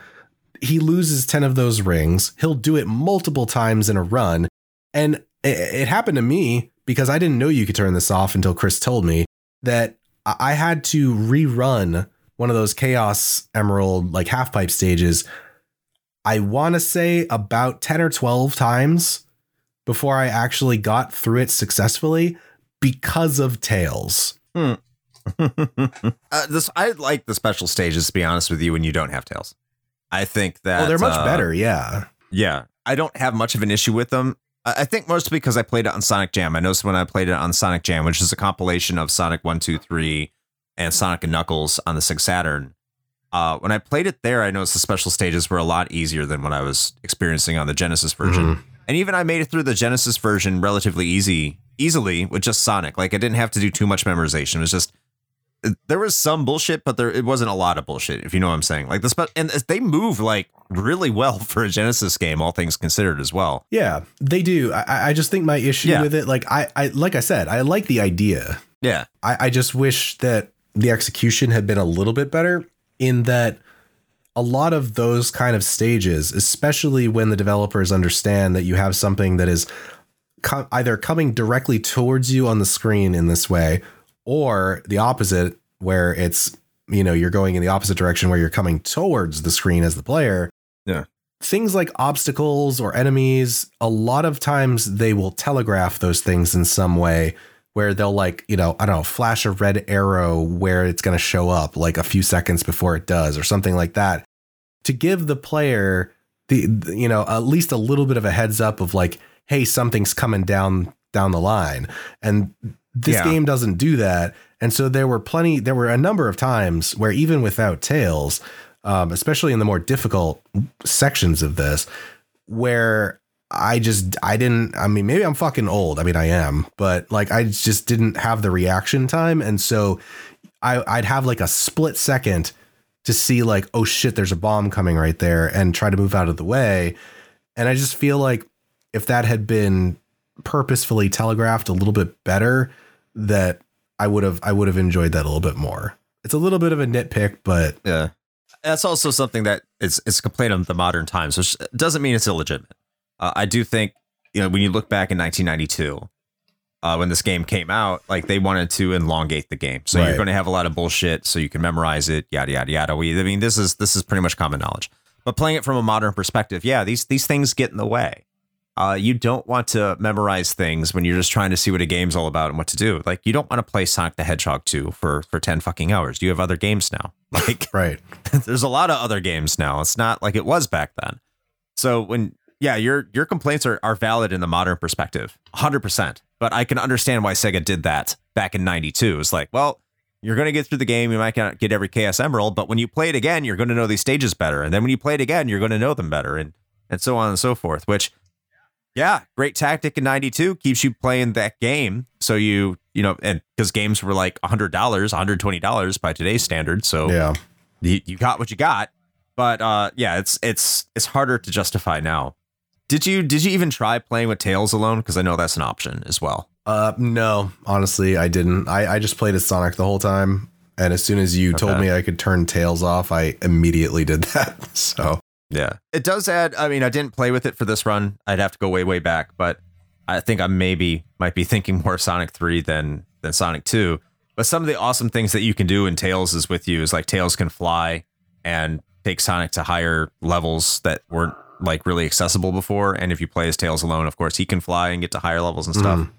he loses 10 of those rings. He'll do it multiple times in a run. And it, it happened to me because I didn't know you could turn this off until Chris told me that I had to rerun one of those Chaos Emerald like half pipe stages. I want to say about 10 or 12 times before I actually got through it successfully because of Tails. uh, this I like the special stages to be honest with you when you don't have tails. I think that oh, they're much uh, better. Yeah. Yeah, I don't have much of an issue with them. I think mostly because I played it on Sonic Jam. I noticed when I played it on Sonic Jam, which is a compilation of Sonic One, Two, Three, and Sonic and Knuckles on the Sega Saturn. Uh, when I played it there, I noticed the special stages were a lot easier than what I was experiencing on the Genesis version. Mhm. And even I made it through the Genesis version relatively easy, easily with just Sonic. Like I didn't have to do too much memorization. It was just there was some bullshit, but there it wasn't a lot of bullshit, if you know what I'm saying. Like the spe- and they move like really well for a Genesis game, all things considered as well. Yeah, they do. I, I just think my issue Yeah. with it, like I, I, like I said, I like the idea. Yeah. I, I just wish that the execution had been a little bit better in that a lot of those kind of stages, especially when the developers understand that you have something that is co- either coming directly towards you on the screen in this way or the opposite, where it's, you know, you're going in the opposite direction where you're coming towards the screen as the player. Yeah. Things like obstacles or enemies, a lot of times they will telegraph those things in some way where they'll like, you know, I don't know, flash a red arrow where it's going to show up like a few seconds before it does or something like that to give the player the, the- you know, at least a little bit of a heads up of like, hey, something's coming down down the line. And this Yeah. game doesn't do that. And so there were plenty there were a number of times where even without tails, um, especially in the more difficult sections of this, where I just I didn't I mean maybe I'm fucking old. I mean I am, but like I just didn't have the reaction time and so I I'd have like a split second to see like oh shit there's a bomb coming right there and try to move out of the way. And I just feel like if that had been purposefully telegraphed a little bit better that I would have I would have enjoyed that a little bit more. It's a little bit of a nitpick, but Yeah. That's also something that is it's a complaint of the modern times, which doesn't mean it's illegitimate. Uh, I do think, you know, when you look back in 1992, uh, when this game came out, like they wanted to elongate the game. So you're going to have a lot of bullshit so you can memorize it, yada, yada, yada. We, I mean, this is, this is pretty much common knowledge. But playing it from a modern perspective, yeah, these, these things get in the way. Uh, you don't want to memorize things when you're just trying to see what a game's all about and what to do. Like you don't want to play Sonic the Hedgehog 2 for for 10 fucking hours. You have other games now. Like right. there's a lot of other games now. It's not like it was back then. So when yeah, your your complaints are, are valid in the modern perspective, 100%. But I can understand why Sega did that back in 92. It's like, well, you're going to get through the game, you might not get every Chaos Emerald, but when you play it again, you're going to know these stages better. And then when you play it again, you're going to know them better and and so on and so forth, which yeah, great tactic in 92 keeps you playing that game. So you, you know, and because games were like $100, $120 by today's standards. So Yeah. you, you got what you got. But uh, yeah, it's it's it's harder to justify now. Did you did you even try playing with Tails alone? Because I know that's an option as well. Uh, no, honestly, I didn't. I, I just played as Sonic the whole time. And as soon as you told me I could turn Tails off, I immediately did that. So, Yeah, it does add. I mean, I didn't play with it for this run. I'd have to go way way back, but I think I maybe might be thinking more Sonic Three than than Sonic Two. But some of the awesome things that you can do in Tails is with you is like Tails can fly and take Sonic to higher levels that weren't like really accessible before. And if you play as Tails alone, of course, he can fly and get to higher levels and stuff, Mm.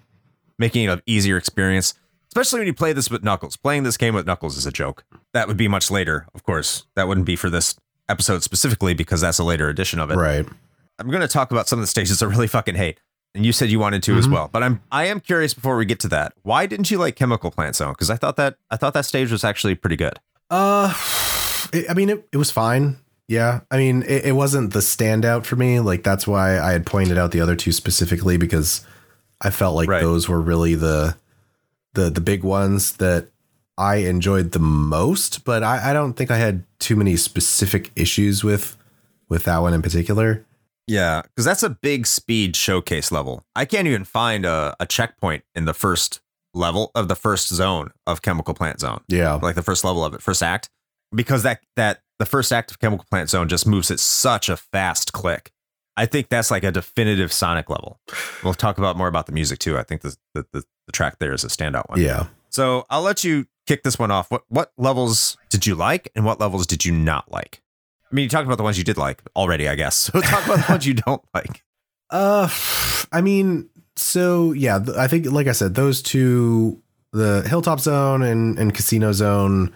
making it an easier experience. Especially when you play this with Knuckles. Playing this game with Knuckles is a joke. That would be much later, of course. That wouldn't be for this episode specifically because that's a later edition of it. Right. I'm going to talk about some of the stages I really fucking hate. And you said you wanted to as Mhm. well. But I'm I am curious before we get to that. Why didn't you like Chemical Plant Zone? Because I thought that I thought that stage was actually pretty good. Uh, it, I mean, it, it was fine. Yeah. I mean, it, it wasn't the standout for me. Like, that's why I had pointed out the other two specifically because I felt like Right. those were really the, the, the big ones that I enjoyed the most. But I, I don't think I had too many specific issues with, with that one in particular. Yeah, because that's a big speed showcase level. I can't even find a, a checkpoint in the first level of the first zone of Chemical Plant Zone, Yeah. like the first level of it, first act, because that that the first act of Chemical Plant Zone just moves at such a fast click. I think that's like a definitive Sonic level. We'll talk about more about the music too. I think the the, the, the track there is a standout one. Yeah. So I'll let you kick this one off. What what levels did you like and what levels did you not like? I mean, you talked about the ones you did like already, I guess. So talk about the ones you don't like. Uh, I mean, so yeah, I think, like I said, those two, the Hilltop Zone and, and Casino Zone,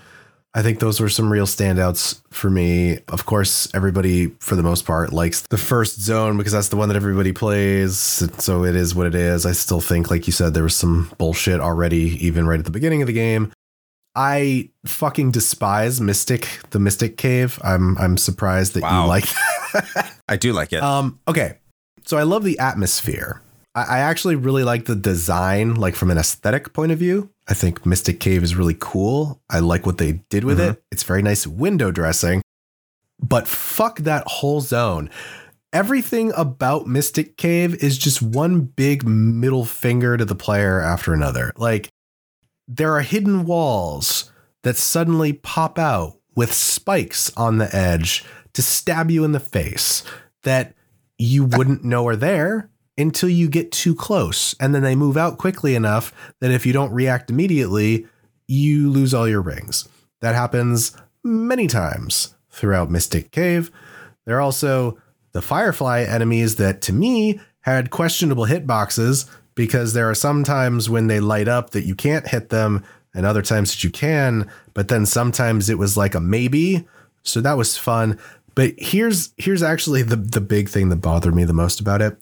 I think those were some real standouts for me. Of course, everybody, for the most part, likes the first zone because that's the one that everybody plays. So it is what it is. I still think, like you said, there was some bullshit already, even right at the beginning of the game. I fucking despise Mystic, the Mystic Cave. I'm I'm surprised that Wow. you like that. I do like it. Um, okay. So I love the atmosphere. I, I actually really like the design, like from an aesthetic point of view. I think Mystic Cave is really cool. I like what they did with it. It's very nice window dressing. But fuck that whole zone. Everything about Mystic Cave is just one big middle finger to the player after another. Like, there are hidden walls that suddenly pop out with spikes on the edge to stab you in the face that you wouldn't know are there until you get too close. And then they move out quickly enough that if you don't react immediately, you lose all your rings. That happens many times throughout Mystic Cave. There are also the Firefly enemies that to me had questionable hitboxes because there are some times when they light up that you can't hit them and other times that you can, but then sometimes it was like a maybe. So that was fun. But here's here's actually the the big thing that bothered me the most about it.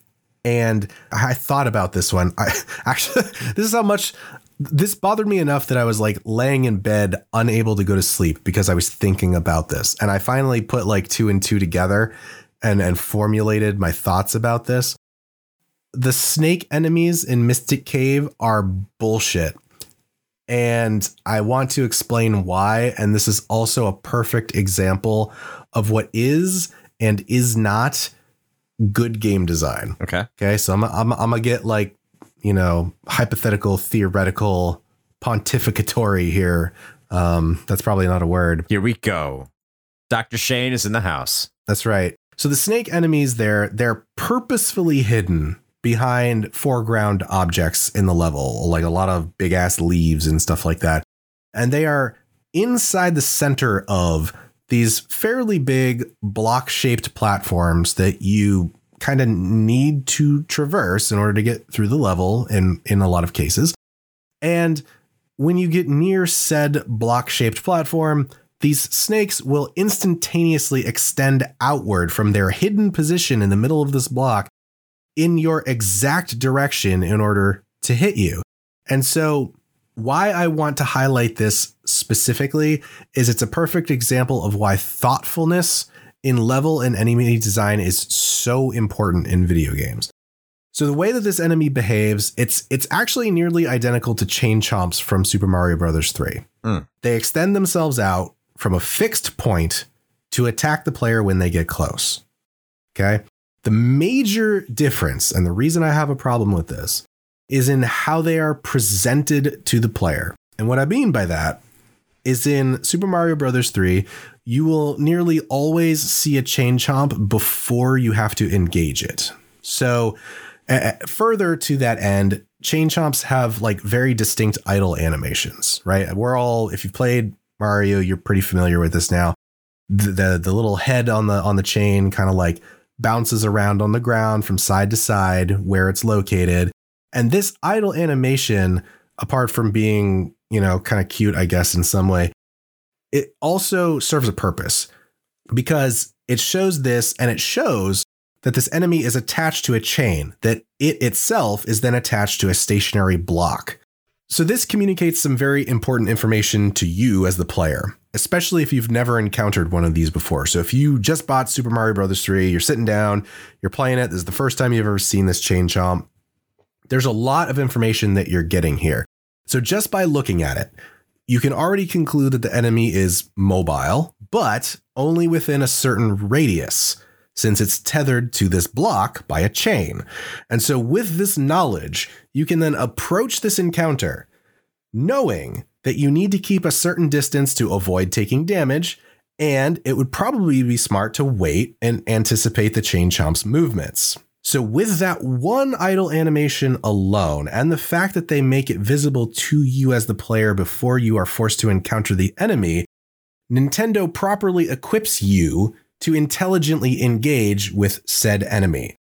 And I thought about this one. I actually this is how much this bothered me enough that I was like laying in bed unable to go to sleep because I was thinking about this. And I finally put like two and two together and and formulated my thoughts about this. The snake enemies in Mystic Cave are bullshit. And I want to explain why. And this is also a perfect example of what is and is not good game design. okay. Okay. So I'm, I'm, I'm going to get like, you know, hypothetical, theoretical, pontificatory here. Um, that's probably not a word. Here we go. Dr. Shane is in the house. That's right. So the snake enemies there, they're purposefully hidden behind foreground objects in the level, like a lot of big ass leaves and stuff like that. And they are inside the center of these fairly big block shaped platforms that you kind of need to traverse in order to get through the level in in a lot of cases. And when you get near said block shaped platform, these snakes will instantaneously extend outward from their hidden position in the middle of this block in your exact direction in order to hit you. And so, why I want to highlight this specifically is it's a perfect example of why thoughtfulness in level and enemy design is so important in video games. So the way that this enemy behaves, it's it's actually nearly identical to Chain Chomps from Super Mario Bros. 3. Mm. They extend themselves out from a fixed point to attack the player when they get close. Okay? The major difference and the reason I have a problem with this is in how they are presented to the player. And what I mean by that is in Super Mario Bros. 3, you will nearly always see a chain chomp before you have to engage it. So, uh, further to that end, chain chomps have like very distinct idle animations, right? We're all if you've played Mario, you're pretty familiar with this now. The the, the little head on the on the chain kind of like bounces around on the ground from side to side where it's located. And this idle animation, apart from being, you know, kind of cute, I guess, in some way, it also serves a purpose because it shows this and it shows that this enemy is attached to a chain, that it itself is then attached to a stationary block. So, this communicates some very important information to you as the player, especially if you've never encountered one of these before. So, if you just bought Super Mario Bros. 3, you're sitting down, you're playing it, this is the first time you've ever seen this chain chomp, there's a lot of information that you're getting here. So, just by looking at it, you can already conclude that the enemy is mobile, but only within a certain radius since it's tethered to this block by a chain. And so, with this knowledge, you can then approach this encounter knowing that you need to keep a certain distance to avoid taking damage, and it would probably be smart to wait and anticipate the chain chomp's movements. So, with that one idle animation alone, and the fact that they make it visible to you as the player before you are forced to encounter the enemy, Nintendo properly equips you to intelligently engage with said enemy.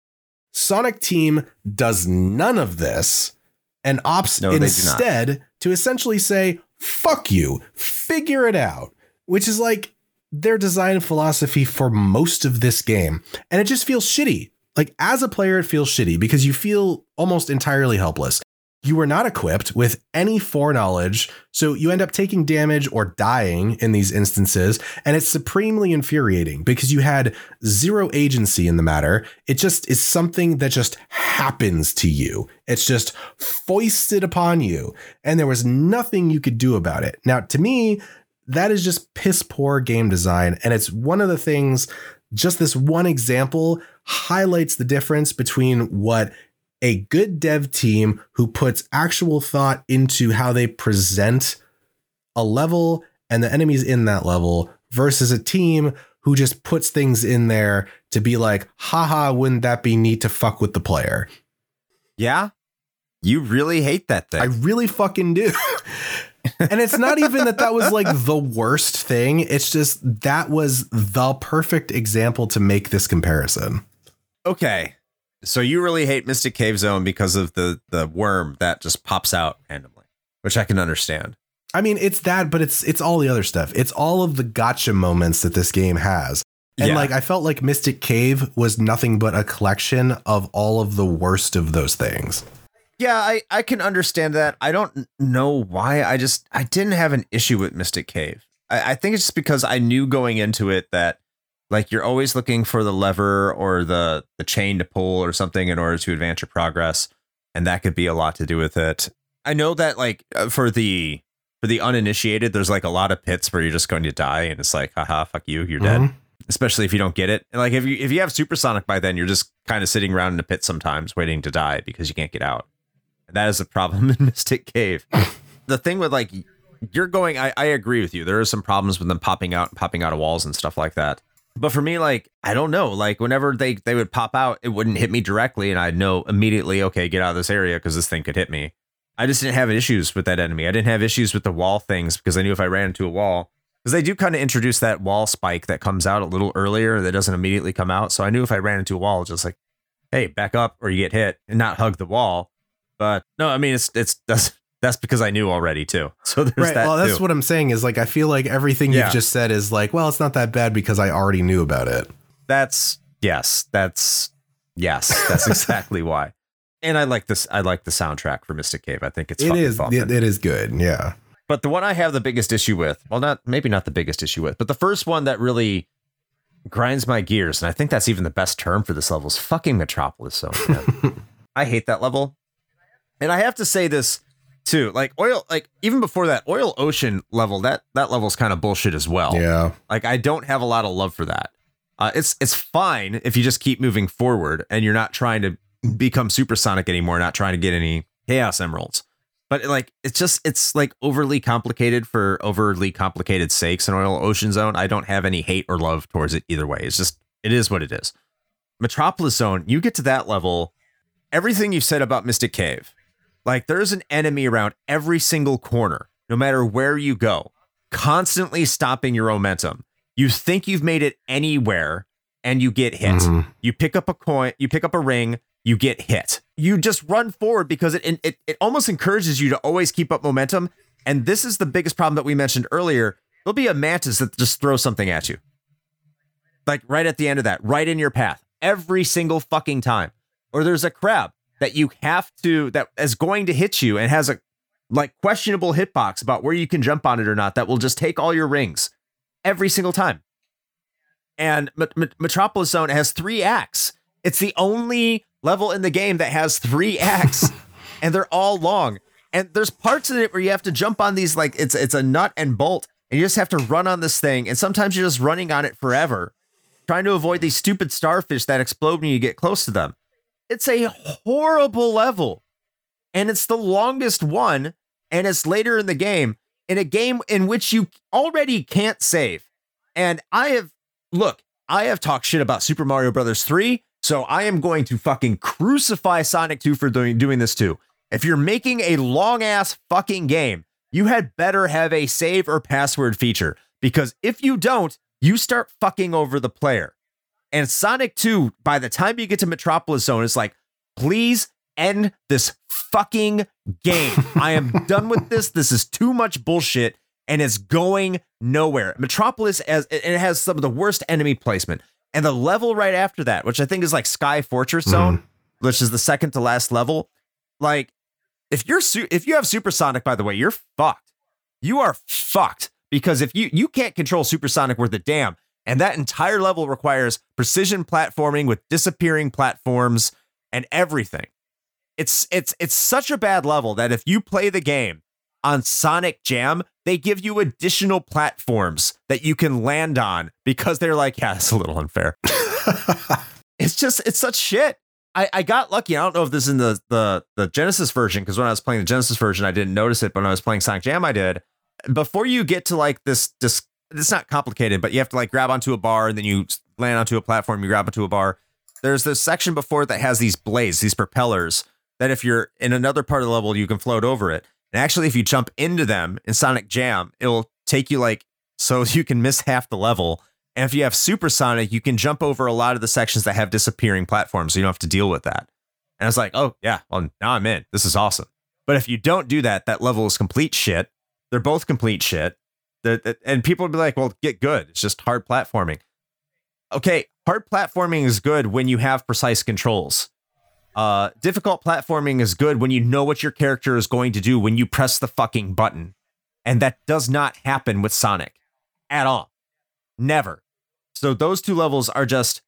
Sonic Team does none of this and opts No, they do not. instead to essentially say, fuck you, figure it out, which is like their design philosophy for most of this game. And it just feels shitty. Like as a player, it feels shitty because you feel almost entirely helpless. You were not equipped with any foreknowledge, so you end up taking damage or dying in these instances, and it's supremely infuriating because you had zero agency in the matter. It just is something that just happens to you. It's just foisted upon you, and there was nothing you could do about it. Now, to me, that is just piss poor game design, and it's one of the things. Just this one example highlights the difference between what a good dev team who puts actual thought into how they present a level and the enemies in that level versus a team who just puts things in there to be like, haha, wouldn't that be neat to fuck with the player? Yeah. You really hate that thing. I really fucking do. and it's not even that that was like the worst thing. It's just that was the perfect example to make this comparison. okay. So you really hate Mystic Cave Zone because of the the worm that just pops out randomly, which I can understand. I mean, it's that, but it's it's all the other stuff. It's all of the gotcha moments that this game has. And Yeah. like I felt like Mystic Cave was nothing but a collection of all of the worst of those things. Yeah, I I can understand that. I don't know why. I just I didn't have an issue with Mystic Cave. I, I think it's just because I knew going into it that like you're always looking for the lever or the the chain to pull or something in order to advance your progress, and that could be a lot to do with it. I know that like uh, for the for the uninitiated, there's like a lot of pits where you're just going to die, and it's like, haha, fuck you, you're dead. Mhm. Especially if you don't get it. And like if you if you have supersonic by then, you're just kind of sitting around in a pit sometimes waiting to die because you can't get out. and That is a problem in Mystic Cave. the thing with like you're going, I, I agree with you. There are some problems with them popping out and popping out of walls and stuff like that. But for me, like I don't know, like whenever they they would pop out, it wouldn't hit me directly, and I'd know immediately, okay, get out of this area because this thing could hit me. I just didn't have issues with that enemy. I didn't have issues with the wall things because I knew if I ran into a wall, because they do kind of introduce that wall spike that comes out a little earlier that doesn't immediately come out. So I knew if I ran into a wall, just like, hey, back up or you get hit and not hug the wall. But no, I mean it's it's that's that's because I knew already too. So there's Right. that Well, that's too. what I'm saying is like I feel like everything Yeah. you've just said is like, well, it's not that bad because I already knew about it. that's yes, that's yes, that's exactly why. And I like this. I like the soundtrack for Mystic Cave. I think it's It is it, it is good. Yeah. But the one I have the biggest issue with, well, not maybe not the biggest issue with, but the first one that really grinds my gears, and I think that's even the best term for this level is fucking Metropolis Zone. man. I hate that level, and I have to say this too. Like oil, like even before that oil ocean level, that that level's kind of bullshit as well. Yeah. Like I don't have a lot of love for that. Uh, it's it's fine if you just keep moving forward and you're not trying to become supersonic anymore, not trying to get any chaos emeralds. But like it's just it's like overly complicated for overly complicated sakes in Oil Ocean Zone. I don't have any hate or love towards it either way. It's just it is what it is. Metropolis Zone, you get to that level, everything you've said about Mystic Cave, Like there's an enemy around every single corner, no matter where you go, constantly stopping your momentum. You think you've made it anywhere and you get hit. Mhm. You pick up a coin, you pick up a ring, you get hit. You just run forward because it it it almost encourages you to always keep up momentum. And this is the biggest problem that we mentioned earlier. There'll be a mantis that just throws something at you. Like right at the end of that, right in your path, every single fucking time. Or there's a crab that you have to that is going to hit you and has a like questionable hitbox about where you can jump on it or not that will just take all your rings every single time. And Met- Met- Metropolis Zone has three acts. It's the only level in the game that has three acts, and they're all long. And there's parts in it where you have to jump on these like it's it's a nut and bolt, and you just have to run on this thing. And sometimes you're just running on it forever, trying to avoid these stupid starfish that explode when you get close to them. It's a horrible level, and it's the longest one, and it's later in the game in a game in which you already can't save. And I have look, I have talked shit about Super Mario Brothers 3, so I am going to fucking crucify Sonic 2 for doing, doing this too. If you're making a long ass fucking game, you had better have a save or password feature because if you don't, you start fucking over the player. And Sonic 2, by the time you get to Metropolis Zone, is like, please end this fucking game. I am done with this. This is too much bullshit and it's going nowhere. Metropolis as it has some of the worst enemy placement. And the level right after that, which I think is like Sky Fortress Zone, mm-hmm. which is the second to last level, like if you're su- if you have supersonic by the way, you're fucked. You are fucked because if you you can't control supersonic worth a damn, and that entire level requires precision platforming with disappearing platforms and everything. It's it's it's such a bad level that if you play the game on Sonic Jam, they give you additional platforms that you can land on because they're like, yeah, it's a little unfair. it's just it's such shit. I, I got lucky. I don't know if this is in the the the Genesis version because when I was playing the Genesis version, I didn't notice it, but when I was playing Sonic Jam, I did. Before you get to like this this it's not complicated, but you have to like grab onto a bar and then you land onto a platform, you grab onto a bar. There's this section before it that has these blades, these propellers, that if you're in another part of the level, you can float over it. And actually, if you jump into them in Sonic Jam, it'll take you like so you can miss half the level. And if you have Supersonic, you can jump over a lot of the sections that have disappearing platforms, so you don't have to deal with that. And I was like, oh yeah, well now I'm in. This is awesome. But if you don't do that, that level is complete shit. They're both complete shit. And people would be like, well, get good. It's just hard platforming. Okay, hard platforming is good when you have precise controls. Uh, difficult platforming is good when you know what your character is going to do when you press the fucking button. And that does not happen with Sonic at all. Never. So those two levels are just,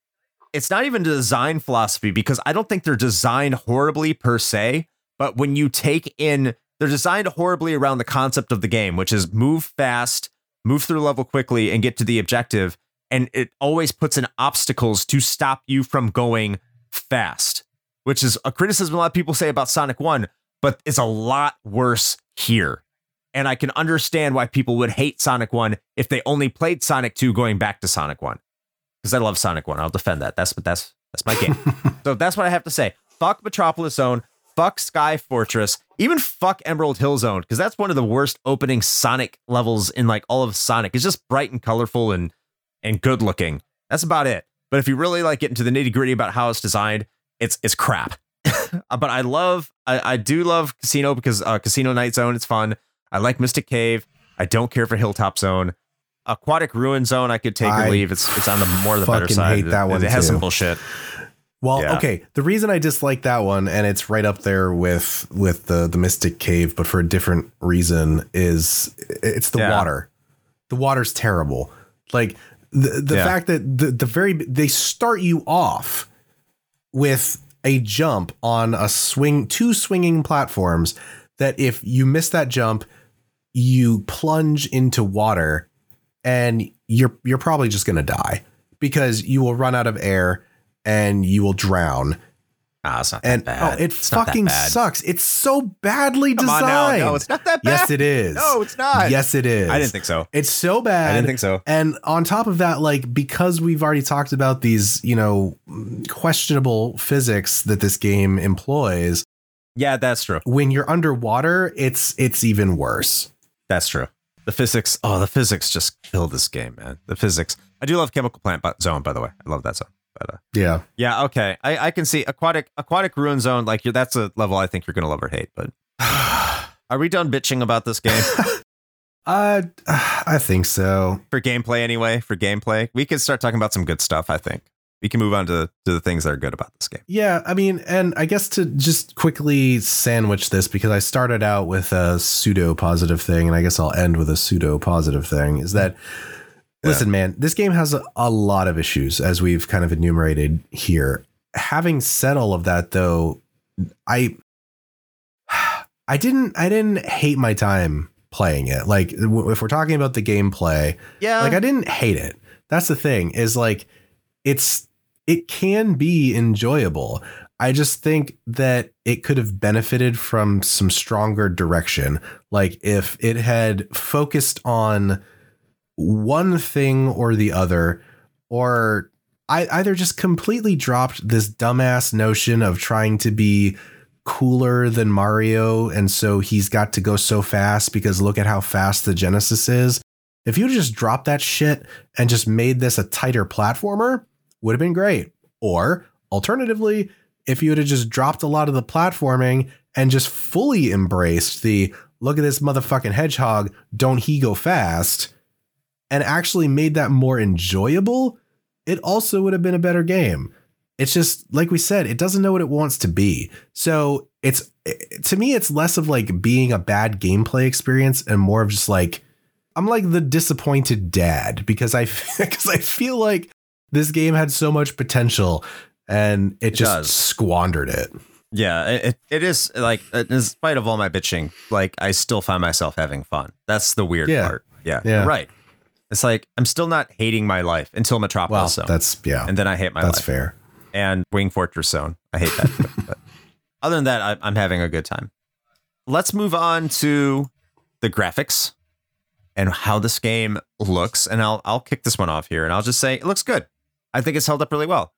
it's not even design philosophy because I don't think they're designed horribly per se. But when you take in, they're designed horribly around the concept of the game, which is move fast, move through the level quickly, and get to the objective. And it always puts in obstacles to stop you from going fast which is a criticism a lot of people say about Sonic 1, but it's a lot worse here. And I can understand why people would hate Sonic 1 if they only played Sonic 2 going back to Sonic 1. Because I love Sonic 1. I'll defend that. That's but that's that's my game. so that's what I have to say. Fuck Metropolis Zone, fuck Sky Fortress, even fuck Emerald Hill Zone, because that's one of the worst opening Sonic levels in like all of Sonic. It's just bright and colorful and and good looking. That's about it. But if you really like get into the nitty gritty about how it's designed, it's it's crap. but I love I, I do love Casino because uh, Casino Night Zone it's fun. I like Mystic Cave. I don't care for Hilltop Zone. Aquatic Ruin Zone I could take I or leave. It's it's on the more of the better side. hate that it, one it has too. some bullshit. Well, Yeah. okay. The reason I dislike that one, and it's right up there with with the the Mystic Cave, but for a different reason, is it's the Yeah. water. The water's terrible. Like the the Yeah. fact that the the very they start you off with a jump on a swing two swinging platforms that if you miss that jump, you plunge into water and you're you're probably just going to die because you will run out of air and you will drown. Ah, it's not that bad. oh, it It's fucking sucks. It's so badly Come on designed. now. No, it's not that bad. Yes, it is. No, it's not. Yes, it is. I didn't think so. It's so bad. I didn't think so. And on top of that, like because we've already talked about these, you know, questionable physics that this game employs, Yeah, that's true. When you're underwater, it's it's even worse. That's true. The physics, oh, the physics just kill this game, man. The physics. I do love Chemical Plant Zone, by the way. I love that zone. But uh, Yeah. yeah, okay. I, I can see aquatic aquatic ruin zone. Like you're, that's a level I think you're gonna love or hate. But are we done bitching about this game Uh I think so. for gameplay anyway? For gameplay, we can start talking about some good stuff. I think we can move on to to the things that are good about this game. Yeah, I mean, and I guess to just quickly sandwich this because I started out with a pseudo positive thing, and I guess I'll end with a pseudo positive thing is that. Listen, man, this game has a, a lot of issues as we've kind of enumerated here. Having said all of that, though, I I didn't I didn't hate my time playing it. Like w- if we're talking about the gameplay, Yeah, like I didn't hate it. That's the thing is like it's it can be enjoyable. I just think that it could have benefited from some stronger direction. Like if it had focused on one thing or the other, or I either just completely dropped this dumbass notion of trying to be cooler than Mario, and so he's got to go so fast because look at how fast the Genesis is. If you just dropped that shit and just made this a tighter platformer, would have been great. Or alternatively, if you would have just dropped a lot of the platforming and just fully embraced the look at this motherfucking hedgehog, don't he go fast, and actually made that more enjoyable, it also would have been a better game. It's just like we said, it doesn't know what it wants to be. So it's to me, it's less of like being a bad gameplay experience and more of just like I'm like the disappointed dad because I because I feel like this game had so much potential and it, just does. squandered it. Yeah, it, it is like in spite of all my bitching, like I still find myself having fun. That's the weird Yeah. part. Yeah, Yeah. right. It's like I'm still not hating my life until Well, Metropolis Zone, that's yeah, and then I hate my that's life. fair. And Wing Fortress Zone, I hate that. but other than that, I, I'm having a good time. Let's move on to the graphics and how this game looks, and I'll I'll kick this one off here, and I'll just say it looks good. I think it's held up really well.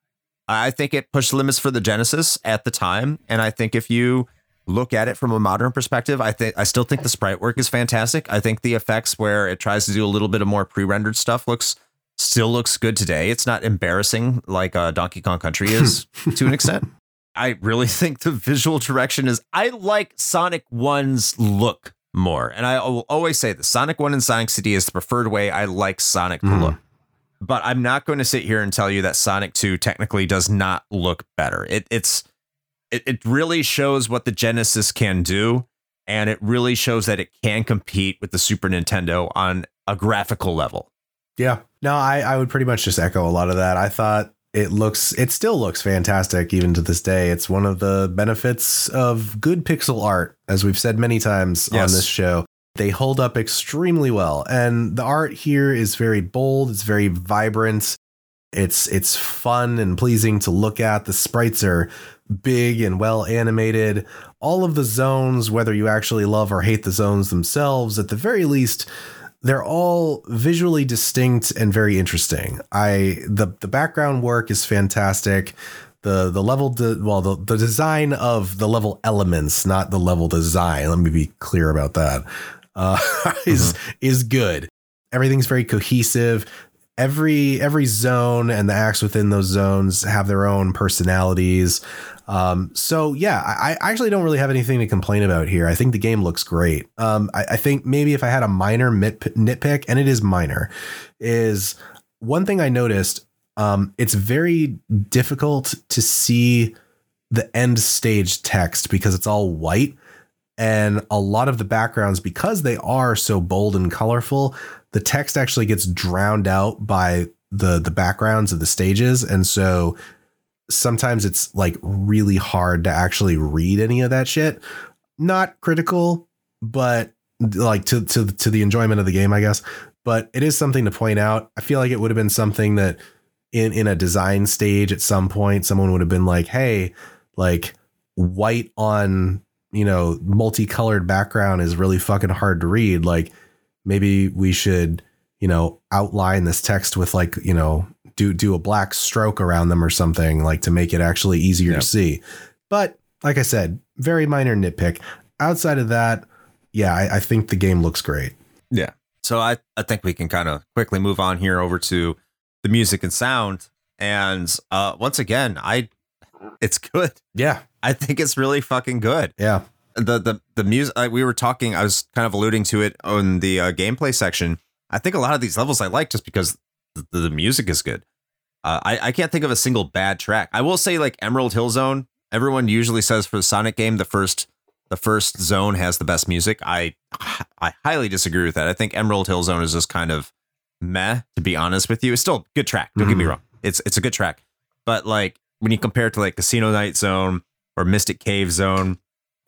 I think it pushed limits for the Genesis at the time, and I think if you look at it from a modern perspective, I think I still think the sprite work is fantastic. I think the effects where it tries to do a little bit of more pre-rendered stuff looks still looks good today. It's not embarrassing like uh, Donkey Kong Country is to an extent. I really think the visual direction is I like Sonic 1's look more. And I will always say the Sonic 1 and Sonic CD is the preferred way I like Sonic to Mhm. look. But I'm not going to sit here and tell you that Sonic 2 technically does not look better. It it's it, it really shows what the Genesis can do and it really shows that it can compete with the Super Nintendo on a graphical level. Yeah. No, I, I would pretty much just echo a lot of that. I thought it looks, it still looks fantastic even to this day. It's one of the benefits of good pixel art, as we've said many times Yes. on this show. They hold up extremely well. And the art here is very bold, it's very vibrant. It's it's fun and pleasing to look at. The sprites are big and well animated. All of the zones, whether you actually love or hate the zones themselves, at the very least, they're all visually distinct and very interesting. I the the background work is fantastic. The the level de, well the, the design of the level elements, not the level design. Let me be clear about that. Uh, is is good. Everything's very cohesive. Every every zone and the acts within those zones have their own personalities. Um, so yeah, I, I actually don't really have anything to complain about here. I think the game looks great. Um, I, I think maybe if I had a minor nitpick, and it is minor, is one thing I noticed. Um, it's very difficult to see the end stage text because it's all white, and a lot of the backgrounds because they are so bold and colorful, the text actually gets drowned out by the the backgrounds of the stages, and so sometimes it's like really hard to actually read any of that shit. Not critical, but like to to to the enjoyment of the game, I guess. But it is something to point out. I feel like it would have been something that in in a design stage at some point someone would have been like, "Hey, like white on, you know, multicolored background is really fucking hard to read. Like maybe we should, you know, outline this text with like, you know, do do a black stroke around them or something like to make it actually easier Yeah. to see. But like I said, very minor nitpick. Outside of that, yeah, I, I think the game looks great. Yeah. So I, I think we can kind of quickly move on here over to the music and sound. And uh, once again, I it's good. Yeah, I think it's really fucking good. yeah, The the the music uh, we were talking. I was kind of alluding to it on the uh, gameplay section. I think a lot of these levels I like just because the, the music is good. Uh, I I can't think of a single bad track. I will say like Emerald Hill Zone. Everyone usually says for the Sonic game the first the first zone has the best music. I I highly disagree with that. I think Emerald Hill Zone is just kind of meh. To be honest with you, it's still a good track. Don't get me Mhm. wrong. It's it's a good track, but like when you compare it to like Casino Night Zone or Mystic Cave Zone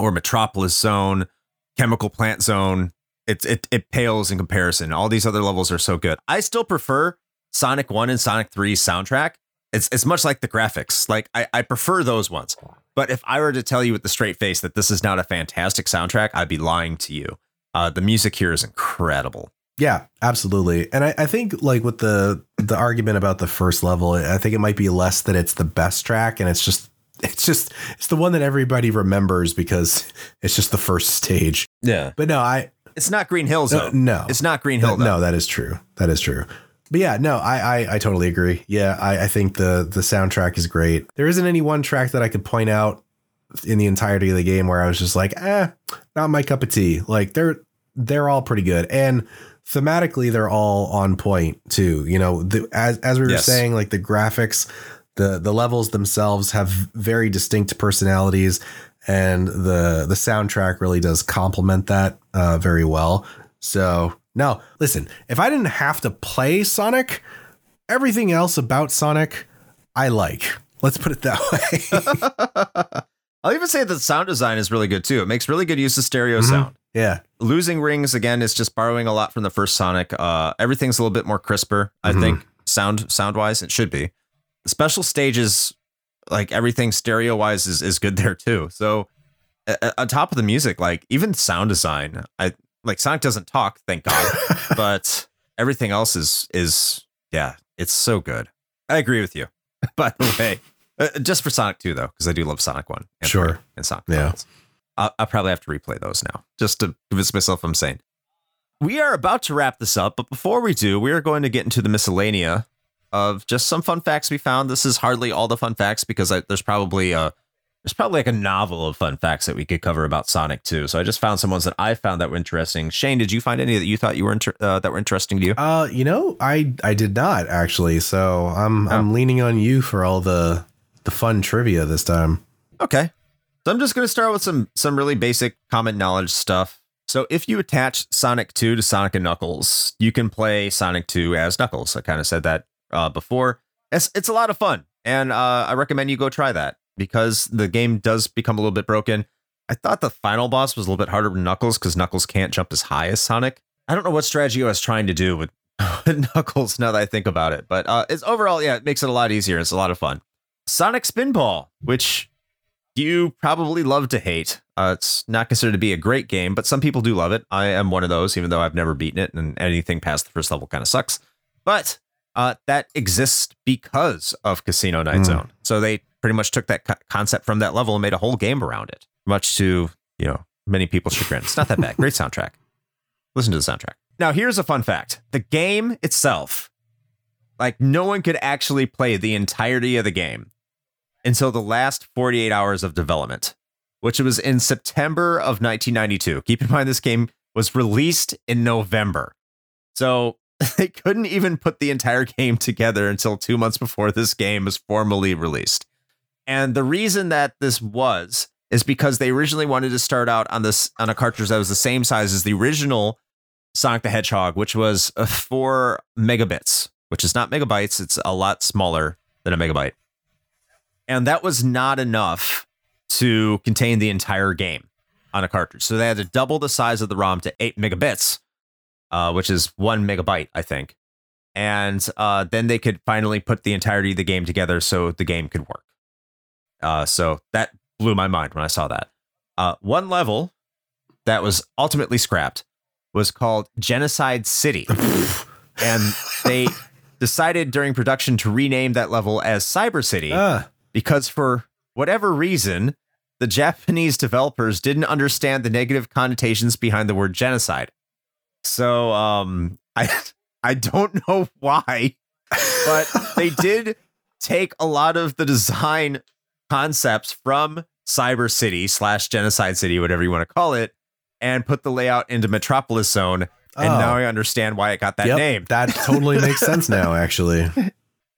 or Metropolis Zone, Chemical Plant Zone, it's it it pales in comparison. All these other levels are so good. I still prefer Sonic One and Sonic 3 soundtrack. It's it's much like the graphics. Like I, I prefer those ones. But if I were to tell you with the straight face that this is not a fantastic soundtrack, I'd be lying to you. Uh, the music here is incredible. yeah, absolutely. And I, I think like with the the argument about the first level, I think it might be less that it's the best track, and it's just it's just it's the one that everybody remembers because it's just the first stage. Yeah, But no, I it's not Green Hill no, Zone. no. it's not Green Hill. no, that is true. That is true. But yeah, no, I, I I totally agree. Yeah, I, I think the the soundtrack is great. There isn't any one track that I could point out in the entirety of the game where I was just like, eh, not my cup of tea. Like they're they're all pretty good. And thematically they're all on point too. You know, the, as as we were Yes. saying, like the graphics, the the levels themselves have very distinct personalities and the the soundtrack really does complement that uh, very well. So no, listen, if I didn't have to play Sonic, everything else about Sonic, I like. Let's put it that way. I'll even say that the sound design is really good too. It makes really good use of stereo Mhm. sound. yeah, Losing Rings again is just borrowing a lot from the first Sonic. Uh, everything's a little bit more crisper, I Mhm. think, sound sound wise. It should be. Special stages, like everything stereo wise, is is good there too. So uh, on top of the music, like even sound design, I like Sonic doesn't talk, thank God, but everything else is is yeah, it's so good. I agree with you. By the way, uh, just for Sonic 2 though, because I do love Sonic 1 and Sure. 3 and Sonic Yeah. I'll, I'll probably have to replay those now just to convince myself I'm sane. We are about to wrap this up, but before we do, we are going to get into the miscellanea of just some fun facts we found. This is hardly all the fun facts because I, there's probably a there's probably like a novel of fun facts that we could cover about Sonic 2. So I just found some ones that I found that were interesting. Shane, did you find any that you thought you were inter- uh, that were interesting to you? uh, you know, I I did not actually. So I'm Oh. I'm leaning on you for all the the fun trivia this time. Okay. So I'm just going to start with some some really basic common knowledge stuff. So if you attach Sonic 2 to Sonic and Knuckles, you can play Sonic 2 as Knuckles. I kind of said that uh, before. It's it's a lot of fun, and uh, I recommend you go try that because the game does become a little bit broken. I thought the final boss was a little bit harder than Knuckles because Knuckles can't jump as high as Sonic. I don't know what strategy I was trying to do with, with Knuckles now that I think about it, but uh, it's overall, yeah, it makes it a lot easier. It's a lot of fun. Sonic Spinball, which you probably love to hate. Uh, it's not considered to be a great game, but some people do love it. I am one of those, even though I've never beaten it, and anything past the first level kind of sucks. But uh, that exists because of Casino Night Hmm. Zone. So they pretty much took that co- concept from that level and made a whole game around it, much to you know many people's chagrin. It's not that bad. Great soundtrack. Listen to the soundtrack. Now, here's a fun fact: the game itself, like no one could actually play the entirety of the game until the last 48 hours of development, which was in September of 1992. Keep in mind, this game was released in November. So they couldn't even put the entire game together until two months before this game was formally released. And the reason that this was is because they originally wanted to start out on this on a cartridge that was the same size as the original Sonic the Hedgehog, which was uh, four megabits, which is not megabytes. It's a lot smaller than a megabyte. And that was not enough to contain the entire game on a cartridge. So they had to double the size of the ROM to eight megabits, uh, which is one megabyte, I think. And uh, then they could finally put the entirety of the game together so the game could work. Uh, so that blew my mind when I saw that. Uh, one level that was ultimately scrapped was called Genocide City. and they decided during production to rename that level as Cyber City Ah, because for whatever reason, the Japanese developers didn't understand the negative connotations behind the word genocide. So um I I don't know why, but they did take a lot of the design concepts from Cyber City slash Genocide City, whatever you want to call it, and put the layout into Metropolis Zone. And Oh. now I understand why it got that Yep, name. That totally makes sense now, actually.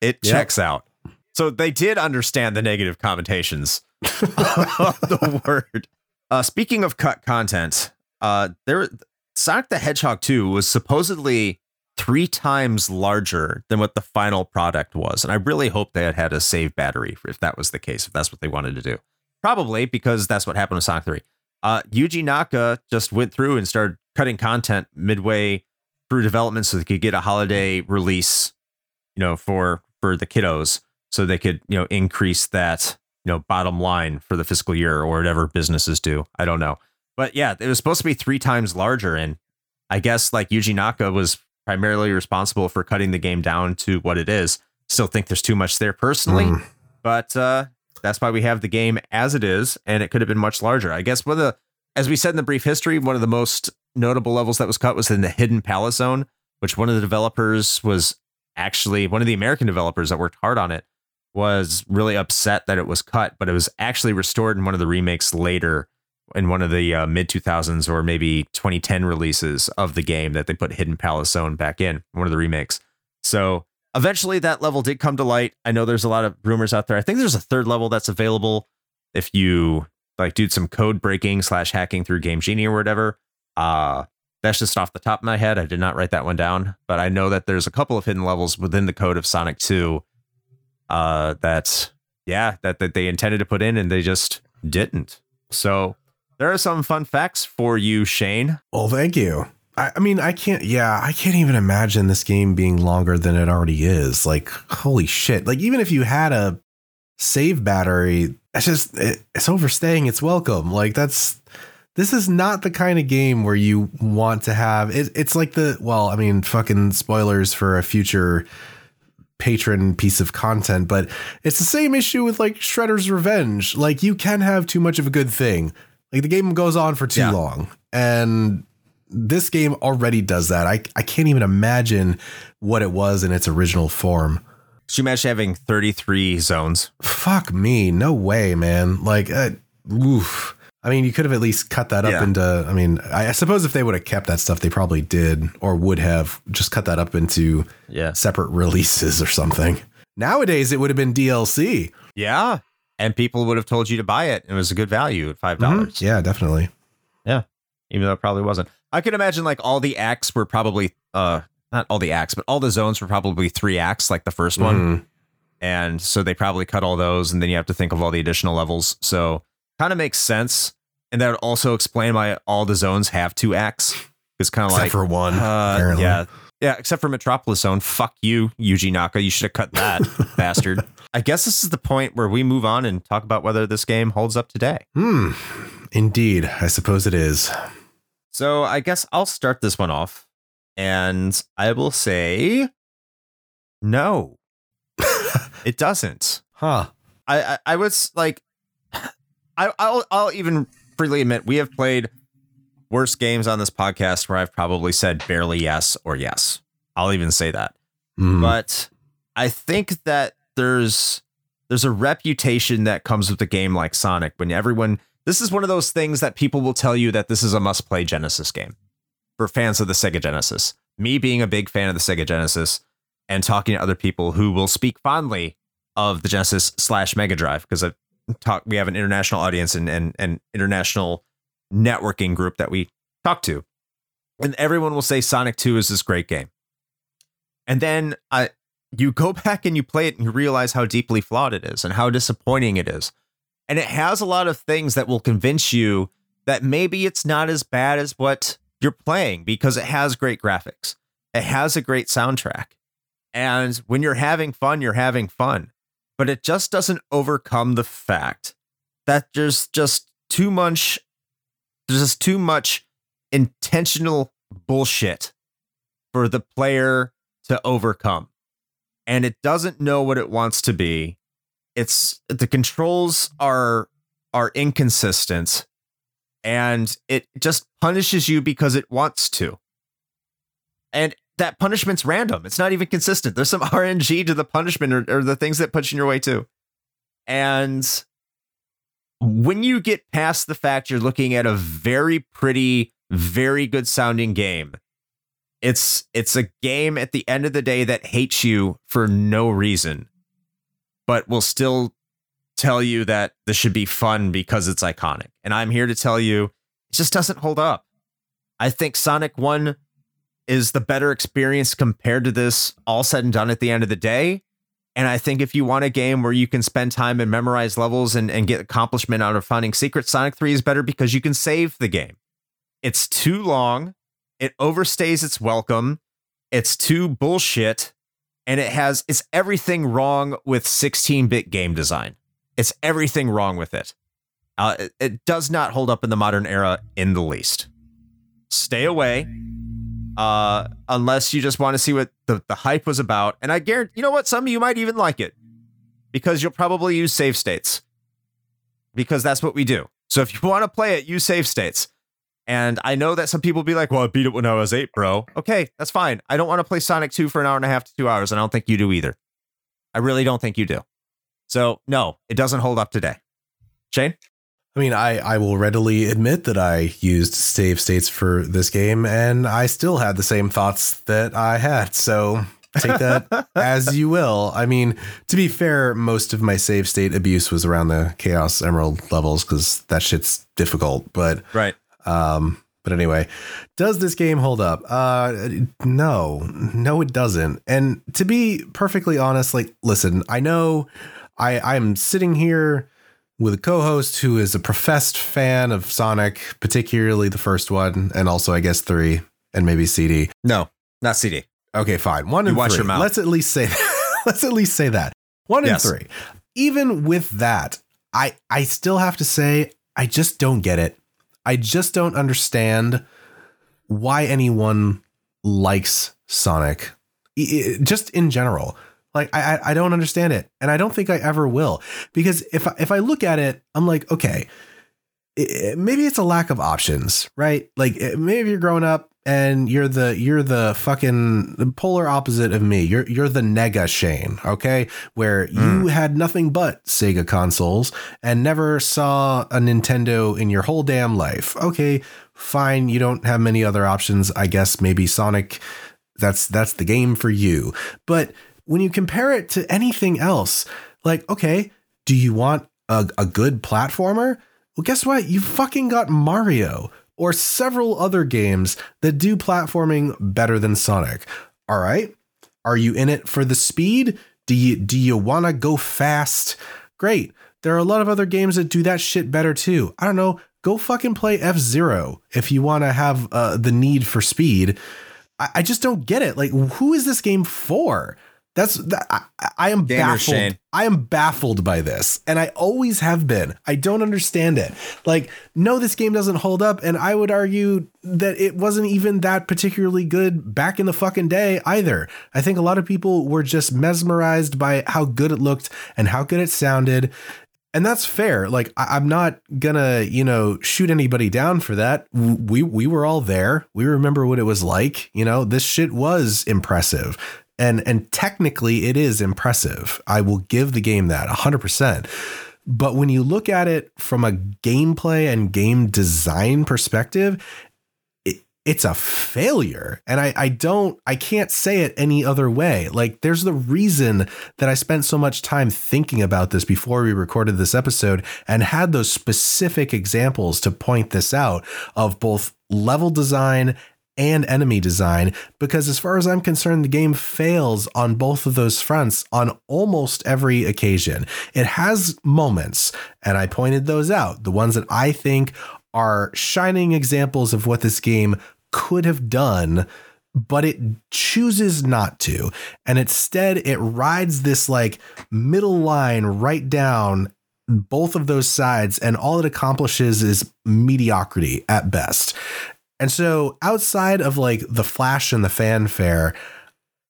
It Yep. checks out. So they did understand the negative connotations of the word. Uh, speaking of cut content, uh, there Sonic the Hedgehog 2 was supposedly three times larger than what the final product was. And I really hope they had had a save battery if that was the case, if that's what they wanted to do. Probably because that's what happened with Sonic 3. Uh, Yuji Naka just went through and started cutting content midway through development so they could get a holiday release, you know, for for the kiddos, so they could you know increase that you know bottom line for the fiscal year or whatever businesses do. I don't know, but yeah, it was supposed to be three times larger, and I guess like Yuji Naka was primarily responsible for cutting the game down to what it is. Still think there's too much there personally, Mm. but uh, that's why we have the game as it is, and it could have been much larger. I guess one of the, as we said in the brief history, one of the most notable levels that was cut was in the Hidden Palace Zone, which one of the developers was actually one of the American developers that worked hard on it was really upset that it was cut, but it was actually restored in one of the remakes later in one of the uh, mid 2000s or maybe 2010 releases of the game that they put Hidden Palace Zone back in one of the remakes. So eventually that level did come to light. I know there's a lot of rumors out there. I think there's a third level that's available if you like do some code breaking slash hacking through Game Genie or whatever. Uh that's just off the top of my head. I did not write that one down, but I know that there's a couple of hidden levels within the code of Sonic 2 uh that yeah, that, that they intended to put in and they just didn't. So there are some fun facts for you, Shane. Well, thank you. I, I mean, I can't. Yeah, I can't even imagine this game being longer than it already is. Like, holy shit! Like, even if you had a save battery, it's just it, it's overstaying its welcome. Like, that's this is not the kind of game where you want to have. It, it's like the well, I mean, fucking spoilers for a future patron piece of content, but it's the same issue with like Shredder's Revenge. Like, you can have too much of a good thing. Like, the game goes on for too Yeah. long, and this game already does that. I I can't even imagine what it was in its original form. Could you imagine having 33 zones? Fuck me, no way, man. Like, uh, oof. I mean, you could have at least cut that up Yeah. into. I mean, I, I suppose if they would have kept that stuff, they probably did, or would have just cut that up into Yeah. separate releases or something. Nowadays, it would have been DLC. Yeah. And people would have told you to buy it. It was a good value at $5. dollars Mhm. Yeah, definitely. Yeah, even though it probably wasn't. I can imagine like all the acts were probably uh not all the acts, but all the zones were probably three acts like the first one. Mhm. And so they probably cut all those and then you have to think of all the additional levels. So kind of makes sense. And that would also explain why all the zones have two acts. It's kind of like for one, uh, apparently. yeah. Yeah, except for Metropolis Zone. Fuck you, Yuji Naka. You should have cut that, bastard. I guess this is the point where we move on and talk about whether this game holds up today. Hmm. Indeed, I suppose it is. So I guess I'll start this one off, and I will say, no, it doesn't. Huh. I I, I was like, I I'll I'll even freely admit we have played worse games on this podcast where I've probably said barely yes or yes. I'll even say that. Hmm. But I think that there's there's a reputation that comes with a game like Sonic when everyone this is one of those things that people will tell you that this is a must play Genesis game for fans of the Sega Genesis. Me being a big fan of the Sega Genesis and talking to other people who will speak fondly of the Genesis slash Mega Drive because I talk we have an international audience and and and international networking group that we talk to. And everyone will say Sonic 2 is this great game. And then I you go back and you play it and you realize how deeply flawed it is and how disappointing it is. And it has a lot of things that will convince you that maybe it's not as bad as what you're playing because it has great graphics. It has a great soundtrack. And when you're having fun, you're having fun. But it just doesn't overcome the fact that there's just too much there's just too much intentional bullshit for the player to overcome. And it doesn't know what it wants to be. It's the controls are are inconsistent and it just punishes you because it wants to. And that punishment's random. It's not even consistent. There's some RNG to the punishment or, or the things that push in your way too. And when you get past the fact you're looking at a very pretty, very good sounding game, it's it's a game at the end of the day that hates you for no reason, but will still tell you that this should be fun because it's iconic. And I'm here to tell you it just doesn't hold up. I think Sonic 1 is the better experience compared to this all said and done at the end of the day. And I think if you want a game where you can spend time and memorize levels and, and get accomplishment out of finding secrets, Sonic 3 is better because you can save the game. It's too long, it overstays its welcome, it's too bullshit, and it has it's everything wrong with 16-bit game design. It's everything wrong with it. Uh, it, it does not hold up in the modern era in the least. Stay away uh, unless you just want to see what the, the hype was about. And I guarantee, you know what? Some of you might even like it because you'll probably use save states because that's what we do. So if you want to play it, use save states. And I know that some people will be like, well, I beat it when I was eight, bro. Okay, that's fine. I don't want to play Sonic 2 for an hour and a half to two hours, and I don't think you do either. I really don't think you do. So, no, it doesn't hold up today. Shane? I mean, I, I will readily admit that I used save states for this game, and I still had the same thoughts that I had. So take that as you will. I mean, to be fair, most of my save state abuse was around the Chaos Emerald levels because that shit's difficult. But right. Um, but anyway, does this game hold up? Uh, no, no, it doesn't. And to be perfectly honest, like, listen, I know I I'm sitting here with a co-host who is a professed fan of Sonic, particularly the first one, and also I guess three and maybe CD. No, not CD. Okay, fine. One you and watch three. Your mouth. Let's at least say that. Let's at least say that. One yes. and three. Even with that, I I still have to say I just don't get it. I just don't understand why anyone likes Sonic. Just in general. Like I I don't understand it, and I don't think I ever will because if I, if I look at it, I'm like, okay, it, maybe it's a lack of options, right? Like maybe you're growing up and you're the you're the fucking polar opposite of me. You're you're the nega Shane, okay? Where you mm. had nothing but Sega consoles and never saw a Nintendo in your whole damn life. Okay, fine, you don't have many other options. I guess maybe Sonic that's that's the game for you. But when you compare it to anything else, like, okay, do you want a, a good platformer? Well, guess what? You fucking got Mario or several other games that do platforming better than Sonic. All right. Are you in it for the speed? Do you do you want to go fast? Great. There are a lot of other games that do that shit better too. I don't know. Go fucking play F Zero if you want to have uh, the need for speed. I, I just don't get it. Like, who is this game for? That's that, I, I, am baffled. I am baffled by this, and I always have been. I don't understand it. Like, no, this game doesn't hold up, and I would argue that it wasn't even that particularly good back in the fucking day either. I think a lot of people were just mesmerized by how good it looked and how good it sounded. And that's fair. Like I, am not gonna, you know, shoot anybody down for that. We we were all there. We remember what it was like. You know, this shit was impressive and and technically it is impressive. I will give the game that 100%. But when you look at it from a gameplay and game design perspective, it, it's a failure. And I, I don't, I can't say it any other way. Like, there's the reason that I spent so much time thinking about this before we recorded this episode and had those specific examples to point this out of both level design and enemy design because as far as I'm concerned the game fails on both of those fronts on almost every occasion. It has moments and I pointed those out, the ones that I think are shining examples of what this game could have done but it chooses not to. And instead, it rides this like middle line right down both of those sides, and all it accomplishes is mediocrity at best. And so outside of like the flash and the fanfare,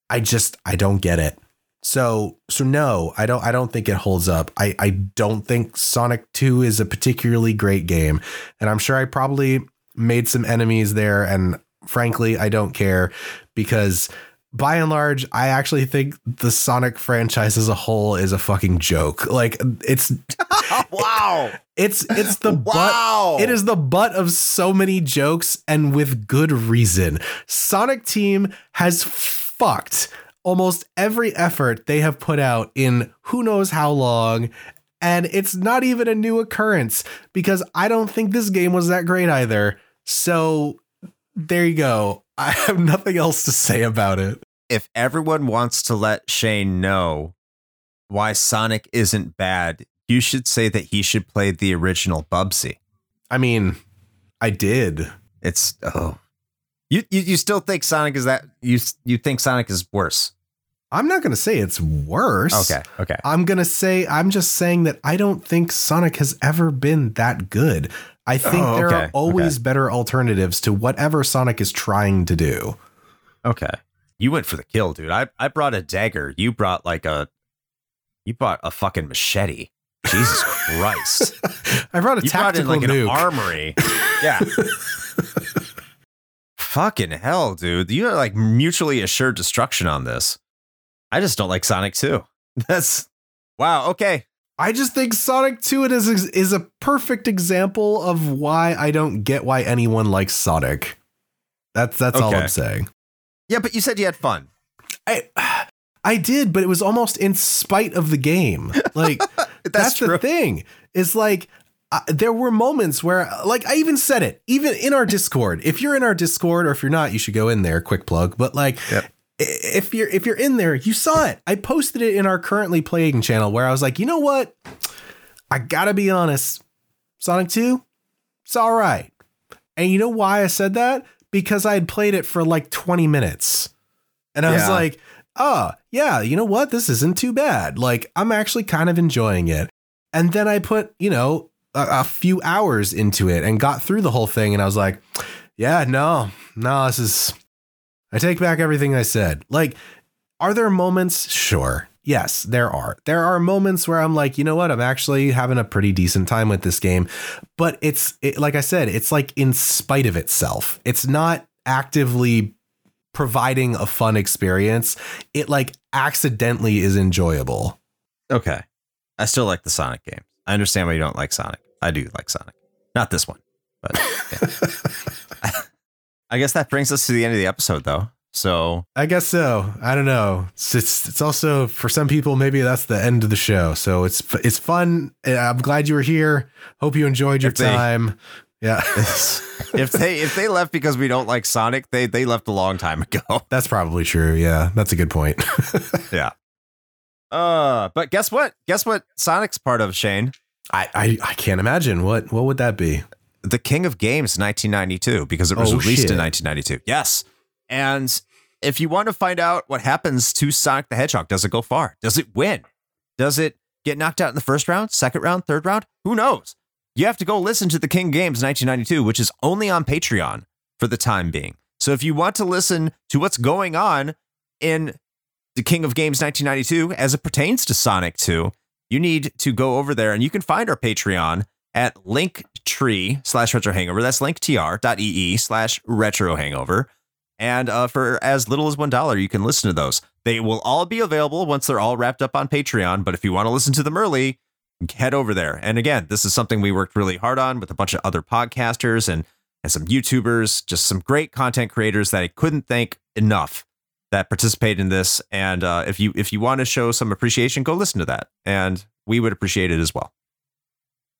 I just I don't get it. So so no, I don't I don't think it holds up. I I don't think Sonic 2 is a particularly great game. And I'm sure I probably made some enemies there and frankly, I don't care because by and large, I actually think the Sonic franchise as a whole is a fucking joke. Like it's wow. it's it's the wow. butt it is the butt of so many jokes and with good reason. Sonic Team has fucked almost every effort they have put out in who knows how long and it's not even a new occurrence because I don't think this game was that great either. So there you go. I have nothing else to say about it. If everyone wants to let Shane know why Sonic isn't bad, you should say that he should play the original Bubsy. I mean, I did. It's oh. You, you you still think Sonic is that you you think Sonic is worse? I'm not going to say it's worse. Okay, okay. I'm going to say I'm just saying that I don't think Sonic has ever been that good. I think Oh, there okay, are always okay. better alternatives to whatever Sonic is trying to do. Okay. You went for the kill, dude. I, I brought a dagger. You brought like a you brought a fucking machete. Jesus Christ. I brought a you brought in tactical like an armory. Yeah. fucking hell, dude. You are like mutually assured destruction on this. I just don't like Sonic 2. That's wow, okay. I just think Sonic 2 is is a perfect example of why I don't get why anyone likes Sonic. That's that's all I'm saying. Yeah, but you said you had fun. I I did, but it was almost in spite of the game. Like that's, true. the thing. Is like uh, there were moments where, like, I even said it, even in our Discord. If you're in our Discord, or if you're not, you should go in there. Quick plug. But like, Yep. if you're if you're in there, you saw it. I posted it in our currently playing channel where I was like, you know what? I gotta be honest. Sonic Two, it's all right. And you know why I said that? Because I had played it for like 20 minutes. And I was like, oh, yeah, you know what? This isn't too bad. Like, I'm actually kind of enjoying it. And then I put, you know, a, a few hours into it and got through the whole thing. And I was like, yeah, no, no, this is, I take back everything I said. Like, are there moments? Sure. Yes, there are. There are moments where I'm like, you know what? I'm actually having a pretty decent time with this game. But it's it, like I said, it's like in spite of itself. It's not actively providing a fun experience. It like accidentally is enjoyable. Okay. I still like the Sonic games. I understand why you don't like Sonic. I do like Sonic. Not this one, but yeah. I guess that brings us to the end of the episode, though. So I guess so. I don't know. It's, it's it's also for some people maybe that's the end of the show. So it's it's fun. I'm glad you were here. Hope you enjoyed your time. Yeah. if they if they left because we don't like Sonic, they they left a long time ago. That's probably true. Yeah, that's a good point. yeah. Uh, but guess what? Guess what? Sonic's part of Shane, I, I I can't imagine what what would that be. the King of Games, 1992, because it was Oh, released shit. in 1992. Yes, and if you want to find out what happens to Sonic the Hedgehog, does it go far? Does it win? Does it get knocked out in the first round, second round, third round? Who knows? You have to go listen to the King Games 1992, which is only on Patreon for the time being. So if you want to listen to what's going on in the King of Games 1992 as it pertains to Sonic 2, you need to go over there and you can find our Patreon at linktree slash retro hangover. That's linktr.ee slash retro hangover. And uh, for as little as $1, you can listen to those. They will all be available once they're all wrapped up on Patreon. But if you want to listen to them early, head over there. And again, this is something we worked really hard on with a bunch of other podcasters and, and some YouTubers, just some great content creators that I couldn't thank enough that participate in this. And uh, if you if you want to show some appreciation, go listen to that, and we would appreciate it as well.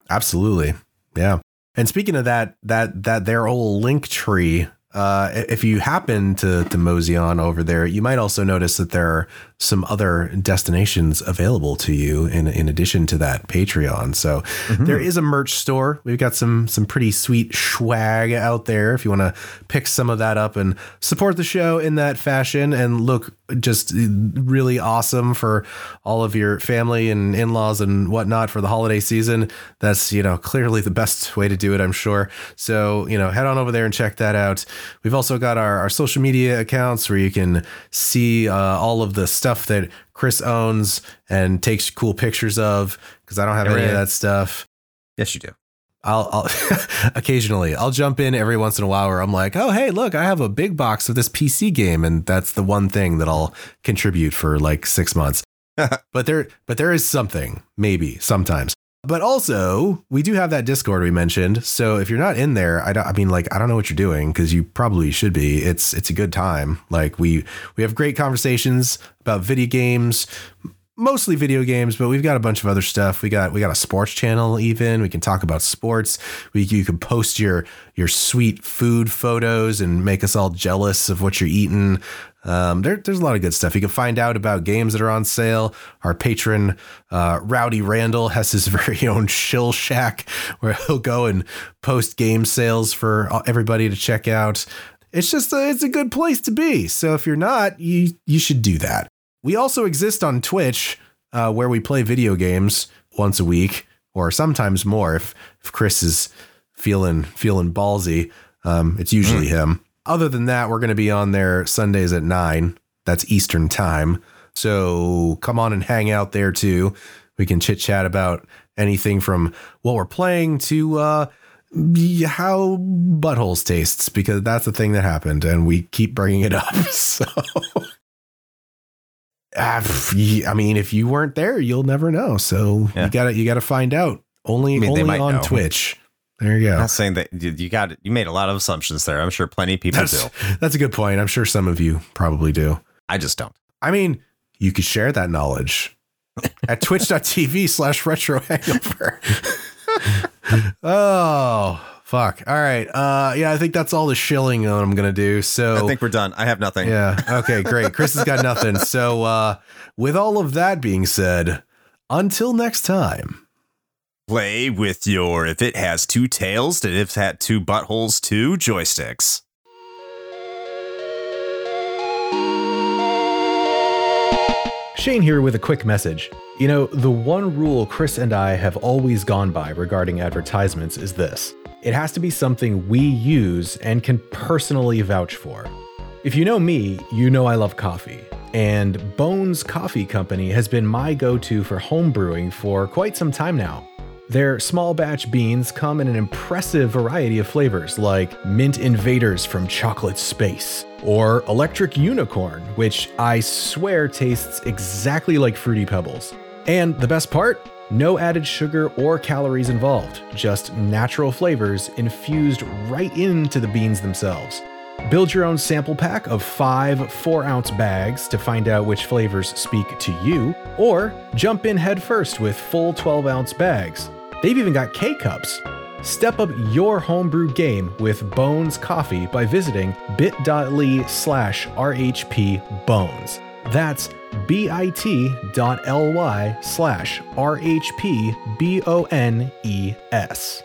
Absolutely. Yeah. And speaking of that, that that their old link tree, uh, if you happen to to mosey on over there, you might also notice that there are some other destinations available to you in in addition to that Patreon. So there is a merch store. We've got some some pretty sweet swag out there. If you want to pick some of that up and support the show in that fashion and look just really awesome for all of your family and in-laws and whatnot for the holiday season. That's, you know, clearly the best way to do it, I'm sure. So, you know, head on over there and check that out. We've also got our, our social media accounts where you can see uh, all of the stuff that Chris owns and takes cool pictures of because I don't have any of that stuff. Yes, you do. I'll, I'll occasionally I'll jump in every once in a while where I'm like, oh hey, look, I have a big box of this PC game, and that's the one thing that I'll contribute for like six months. but there, but there is something maybe sometimes. But also, we do have that Discord we mentioned. So if you're not in there, I don't. I mean, like, I don't know what you're doing because you probably should be. It's it's a good time. Like we we have great conversations about video games, mostly video games, but we've got a bunch of other stuff. We got we got a sports channel even. We can talk about sports. We you can post your your sweet food photos and make us all jealous of what you're eating. Um, there, there's a lot of good stuff. You can find out about games that are on sale. Our patron, uh, Rowdy Randall, has his very own shill shack where he'll go and post game sales for everybody to check out. It's just a, it's a good place to be. So if you're not, you you should do that. We also exist on Twitch, uh, where we play video games once a week, or sometimes more if, if Chris is feeling feeling ballsy. Um, it's usually him. Other than that, we're going to be on there Sundays at nine. That's Eastern time. So come on and hang out there too. We can chit chat about anything from what we're playing to uh, how buttholes tastes because that's the thing that happened and we keep bringing it up. So. Uh, I mean, if you weren't there, you'll never know. So Yeah. you gotta you gotta find out. Only I mean, only on know. Twitch. There you I'm go. not saying that you you got it. You made a lot of assumptions there. I'm sure plenty of people That's do. that's a good point. I'm sure some of you probably do. I just don't. I mean, you could share that knowledge at twitch.tv slash retro hangover. oh, fuck. All right. Uh, yeah, I think that's all the shilling that I'm going to do. So, I think we're done. I have nothing. yeah. Okay, great. Chris has got nothing. So, uh, with all of that being said, until next time. Play with your if it has two tails if it had two buttholes, two joysticks. Shane here with a quick message. You know, the one rule Chris and I have always gone by regarding advertisements is this it has to be something we use and can personally vouch for. If you know me, you know I love coffee. And Bones Coffee Company has been my go to for home brewing for quite some time now. Their small batch beans come in an impressive variety of flavors, like Mint Invaders from Chocolate Space, or Electric Unicorn, which I swear tastes exactly like Fruity Pebbles. And the best part? No added sugar or calories involved, just natural flavors infused right into the beans themselves. Build your own sample pack of five 4 ounce bags to find out which flavors speak to you, or jump in headfirst with full 12 ounce bags. They've even got K cups. Step up your homebrew game with Bones Coffee by visiting bit.ly slash RHP Bones. That's bit.ly slash RHP B O N E S.